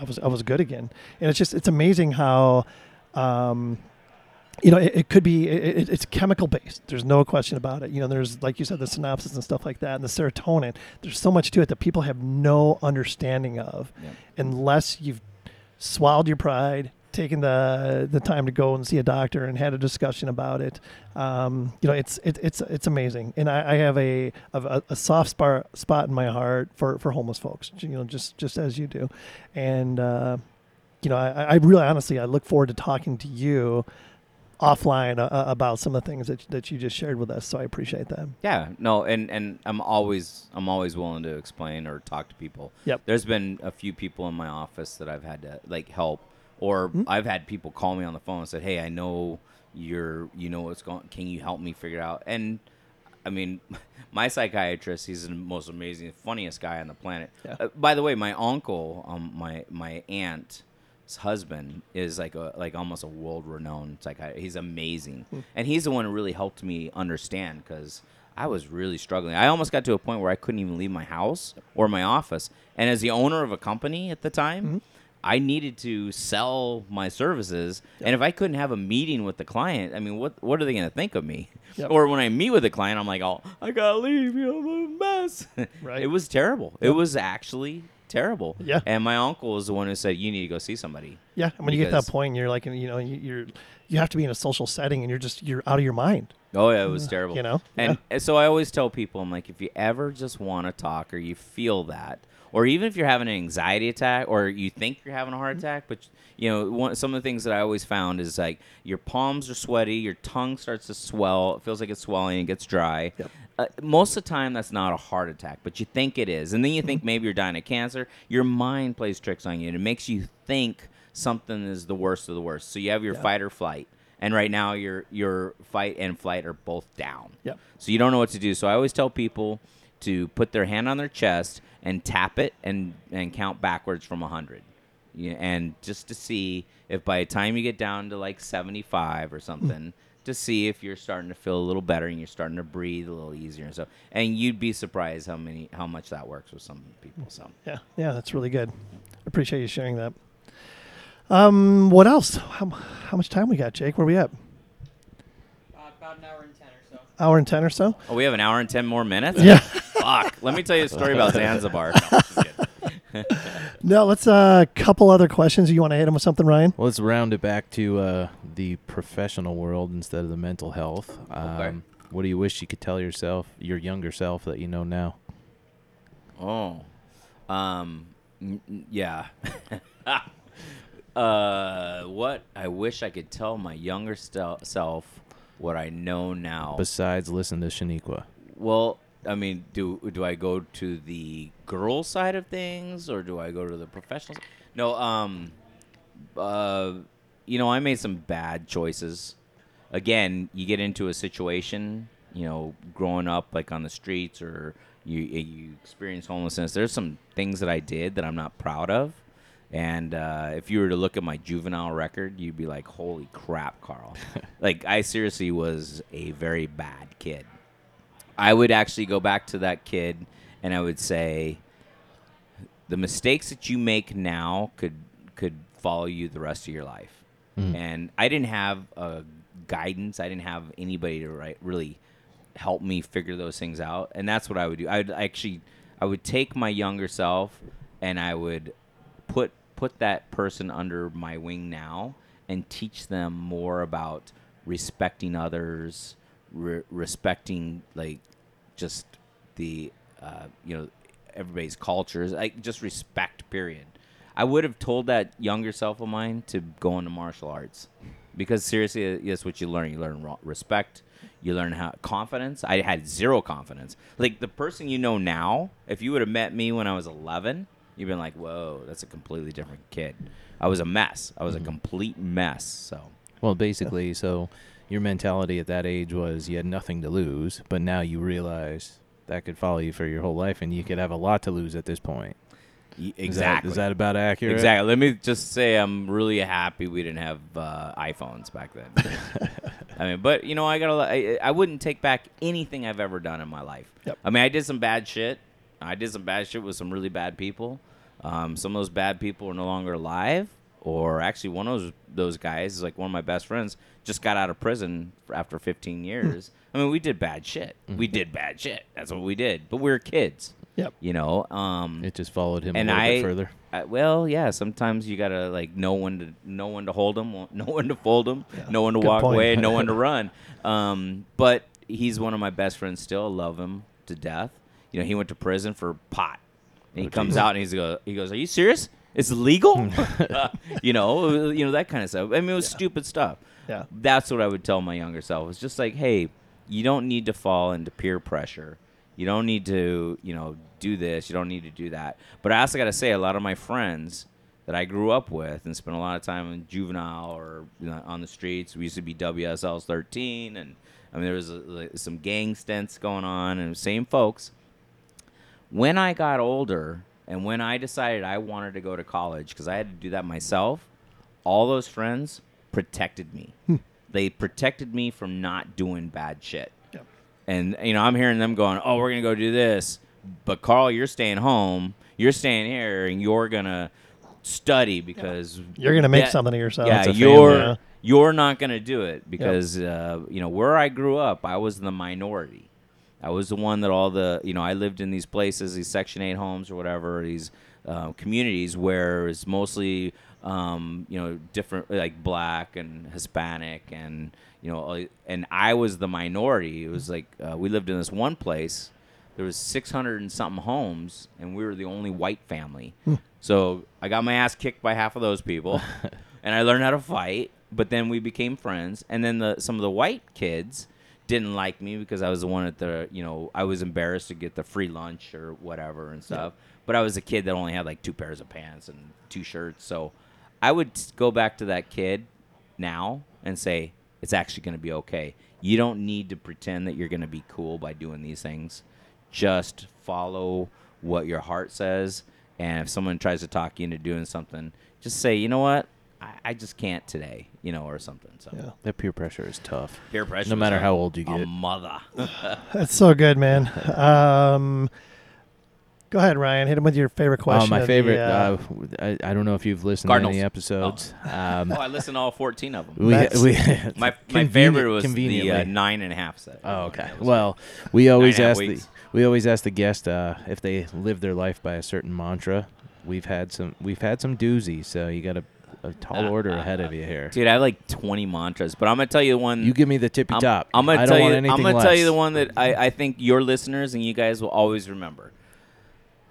I was I was good again, and it's just it's amazing how. Um, you know, it, it could be it, it- it's chemical based. There's no question about it. You know, there's like you said, the synapses and stuff like that, and the serotonin. There's so much to it that people have no understanding of, Yep. unless you've swallowed your pride, taken the the time to go and see a doctor and had a discussion about it. Um, you know, it's it, it's it's amazing, and I, I have a, a a soft spot spot in my heart for for homeless folks. You know, just just as you do, and uh, you know, I, I really honestly I look forward to talking to you offline uh, about some of the things that, that you just shared with us. So I appreciate that. Yeah, no, and and I'm always I'm always willing to explain or talk to people. Yep. There's been a few people in my office that I've had to like help, or Mhm. I've had people call me on the phone and said, "Hey, I know you're you know what's going. Can you help me figure it out?" And I mean, my psychiatrist, he's the most amazing, funniest guy on the planet. Yeah. Uh, by the way, my uncle, um, my my aunt's husband is like a like almost a world renowned psychiatrist. He's amazing, and he's the one who really helped me understand because I was really struggling. I almost got to a point where I couldn't even leave my house or my office. And as the owner of a company at the time. Mm-hmm. I needed to sell my services, and if I couldn't have a meeting with the client, I mean, what what are they going to think of me? Yep. Or when I meet with a client, I'm like, "Oh, I gotta leave. You know, I'm a mess." Right. It was terrible. It was actually terrible. Yeah. And my uncle was the one who said, "You need to go see somebody." Yeah, and when you get to that point, you're like, you know, you- you're you have to be in a social setting, and you're just you're out of your mind. Oh yeah, it was mm, terrible. You know? and and so I always tell people, I'm like, if you ever just want to talk or you feel that, or even if you're having an anxiety attack or you think you're having a heart attack, but you know, one, some of the things that I always found is like your palms are sweaty, your tongue starts to swell, it feels like it's swelling, it gets dry. Yep. Uh, most of the time, that's not a heart attack, but you think it is, and then you think maybe you're dying of cancer. Your mind plays tricks on you, and it makes you think something is the worst of the worst. So you have your Yeah. fight or flight, and right now your your fight and flight are both down. Yep. So you don't know what to do. So I always tell people to put their hand on their chest and tap it and and count backwards from 100. Yeah, and just to see if by the time you get down to like 75 or something to see if you're starting to feel a little better and you're starting to breathe a little easier and so and you'd be surprised how many how much that works with some people so Yeah, yeah, that's really good. I appreciate you sharing that. Um, what else? How, how much time we got, Jake? Where are we at? Uh, about an hour and ten or so. Hour and ten or so? oh we have an hour and 10 more minutes Yeah. Fuck let me tell you a story about zanzibar No, I'm just kidding. No, let's a uh, couple other questions. You want to hit him with something, Ryan? Well, let's round it back to uh, the professional world instead of the mental health. Um, Okay. What do you wish you could tell yourself, your younger self, that you know now? Oh, um, n- n- yeah. uh, what I wish I could tell my younger stel- self what I know now. Besides, listen to Shaniqua. well, I mean, do do I go to the girl side of things or do I go to the professional? No, um, uh, you know, I made some bad choices. Again, you get into a situation, you know, growing up like on the streets or you you experience homelessness. There's some things that I did that I'm not proud of. And uh, if you were to look at my juvenile record, you'd be like, "Holy crap, Karl!" like I seriously was a very bad kid. I would actually go back to that kid and I would say the mistakes that you make now could could follow you the rest of your life. Mm. And I didn't have uh, guidance. I didn't have anybody to right, really help me figure those things out. And that's what I would do. I would actually I would take my younger self and I would put put that person under my wing now and teach them more about respecting others, re- respecting like just the uh, you know everybody's cultures, like just respect. Period. I would have told that younger self of mine to go into martial arts because seriously, uh, that's what you learn. You learn respect. You learn how confidence. I had zero confidence. Like the person you know now, if you would have met me when I was 11, you'd been like, "Whoa, that's a completely different kid." I was a mess. I was a complete mess. So Well, basically, so your mentality at that age was you had nothing to lose, but now you realize that could follow you for your whole life, and you could have a lot to lose at this point. y- Is that- exactly. Is that, about accurate? Exactly. Let me just say I'm really happy we didn't have uh, iPhones back then. I mean, but you know, I gotta. I, I wouldn't take back anything I've ever done in my life. Yep. I mean, I did some bad shit. I did some bad shit with some really bad people. Um, some of those bad people are no longer alive. Or actually, one of those those guys is like one of my best friends. Just got out of prison after 15 years. I mean, we did bad shit. We did bad shit. That's what we did. But we were kids. Yep. You know. Um, It just followed him and a little I, bit further. I- well, yeah. Sometimes you gotta like know when to know when to hold them, no one to fold them, no one to Good walk point. away, no one to run. Um, but he's one of my best friends. Still, love him to death. You know, he went to prison for pot, and he Oh, comes geez. out and he's go, he goes, "Are you serious? It's legal?" Uh, you know, you know that kind of stuff. I mean, it was stupid stuff. Yeah. That's what I would tell my younger self. It's just like, hey, you don't need to fall into peer pressure. You don't need to, you know, do this. You don't need to do that. But I also got to say, a lot of my friends that I grew up with and spent a lot of time in juvenile or you know, on the streets. We used to be WSLs 13, and I mean there was uh like, some gang stints going on, and same folks. When I got older and when I decided I wanted to go to college because I had to do that myself, all those friends protected me. they protected me from not doing bad shit. Yep. And you know, I'm hearing them going, "Oh, we're gonna go do this," but Karl, you're staying home. You're staying here, and you're gonna study because You're gonna make that- something of yourself. Yeah, you're family, you're not gonna do it because uh, you know where I grew up, I was the minority. I was the one that all the you know I lived in these places, these Section Eight homes or whatever, these uh, communities where it's mostly um, you know different like black and Hispanic and you know and I was the minority. It was like uh, we lived in this one place. There was 600 and something homes, and we were the only white family. So I got my ass kicked by half of those people, and I learned how to fight. But then we became friends, and then the some of the white kids didn't like me because I was the one at the you know I was embarrassed to get the free lunch or whatever and stuff. But I was a kid that only had like two pairs of pants and two shirts, so I would go back to that kid now and say it's actually going to be okay. You don't need to pretend that you're going to be cool by doing these things. Just follow what your heart says. And if someone tries to talk you into doing something, just say, you know what? I, I just can't today, you know, or something. So Yeah. That peer pressure is tough. peer pressure. No matter how old you a get. mother. That's so good, man. Um, go ahead, Ryan. Hit him with your favorite Oh, question. my of the, favorite. uh, Uh, I, I don't know if you've listened Cardinals. to any episodes. Um, oh, I listened to all 14 of them. we, we My, my favorite was the conveniently. uh, nine and a half set. Oh, okay. That was Well, we always and a half ask the we always ask the guest uh, if they live their life by a certain mantra. We've had some we've had some doozies, so you got a, a tall order ahead of you here. Dude, I have like 20 mantras, but I'm gonna tell you the one. You give me the tippy I'm, top. I'm gonna I tell you. I'm gonna tell you the one that I, I think your listeners and you guys will always remember.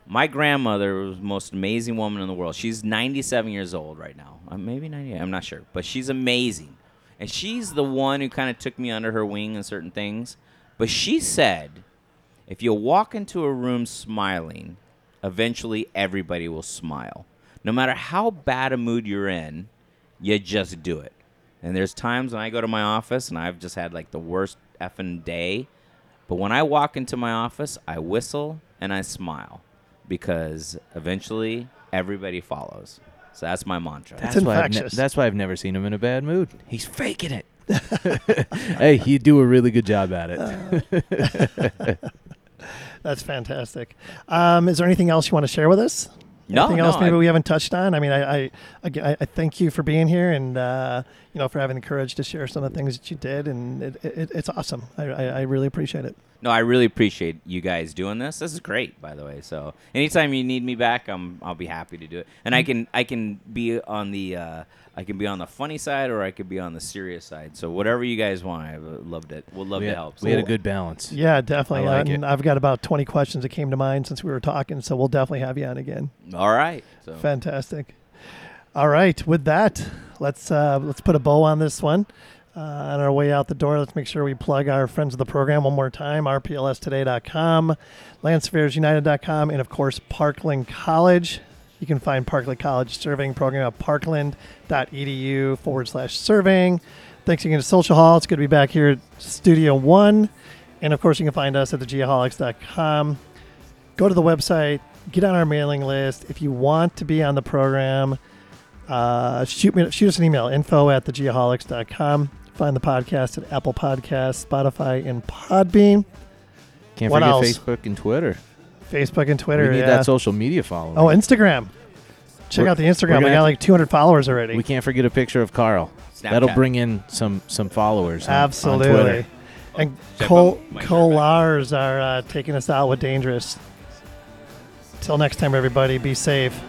My grandmother was the most amazing woman in the world. She's 97 years old right now. Uh, maybe 98. I'm not sure, but she's amazing, and she's the one who kind of took me under her wing in certain things. But she said, if you walk into a room smiling, eventually everybody will smile. No matter how bad a mood you're in, you just do it. And there's times when I go to my office and I've just had like the worst effing day. But when I walk into my office, I whistle and I smile because eventually everybody follows. So that's my mantra. That's That's why, I've ne- infectious. that's why I've never seen him in a bad mood. He's faking it. hey, you do a really good job at it. That's fantastic. Um, is there anything else you want to share with us? No, Anything no, else maybe I- we haven't touched on? I mean, I I, I, I thank you for being here and uh, you know for having the courage to share some of the things that you did, and it, it, it's awesome. I, I, I really appreciate it. No, I really appreciate you guys doing this. This is great, by the way. So anytime you need me back, I'm I'll be happy to do it. And I can I can be on the uh, I can be on the funny side or I could be on the serious side. So whatever you guys want, I loved it. We'll love we to had, help. we had a good balance. Yeah, definitely. I like and it. I've got about 20 questions that came to mind since we were talking, so we'll definitely have you on again. All right. So Fantastic. All right, with that, let's uh, let's put a bow on this one. Uh, on our way out the door, let's make sure we plug our friends of the program one more time rplstoday.com, landsurveyorsunited.com, and of course, Parkland College. You can find Parkland College surveying program at parkland.edu forward slash surveying. Thanks again to Social Hall. It's good to be back here at Studio One. And of course, you can find us at thegeoholics.com. Go to the website, get on our mailing list. If you want to be on the program, uh, shoot me shoot us an email info at thegeoholics.com find the podcast at apple Podcasts, spotify and podbean Can't What forget else? Facebook and Twitter. Facebook and twitter we need yeah. that social media following. oh instagram check We're- out the instagram gonna we got like 200 followers already we can't forget a picture of Karl. Snapchat. That'll bring in some some followers. on- on absolutely Twitter. and check cole KOLARS are uh, taking us out with dangerous till next time everybody be safe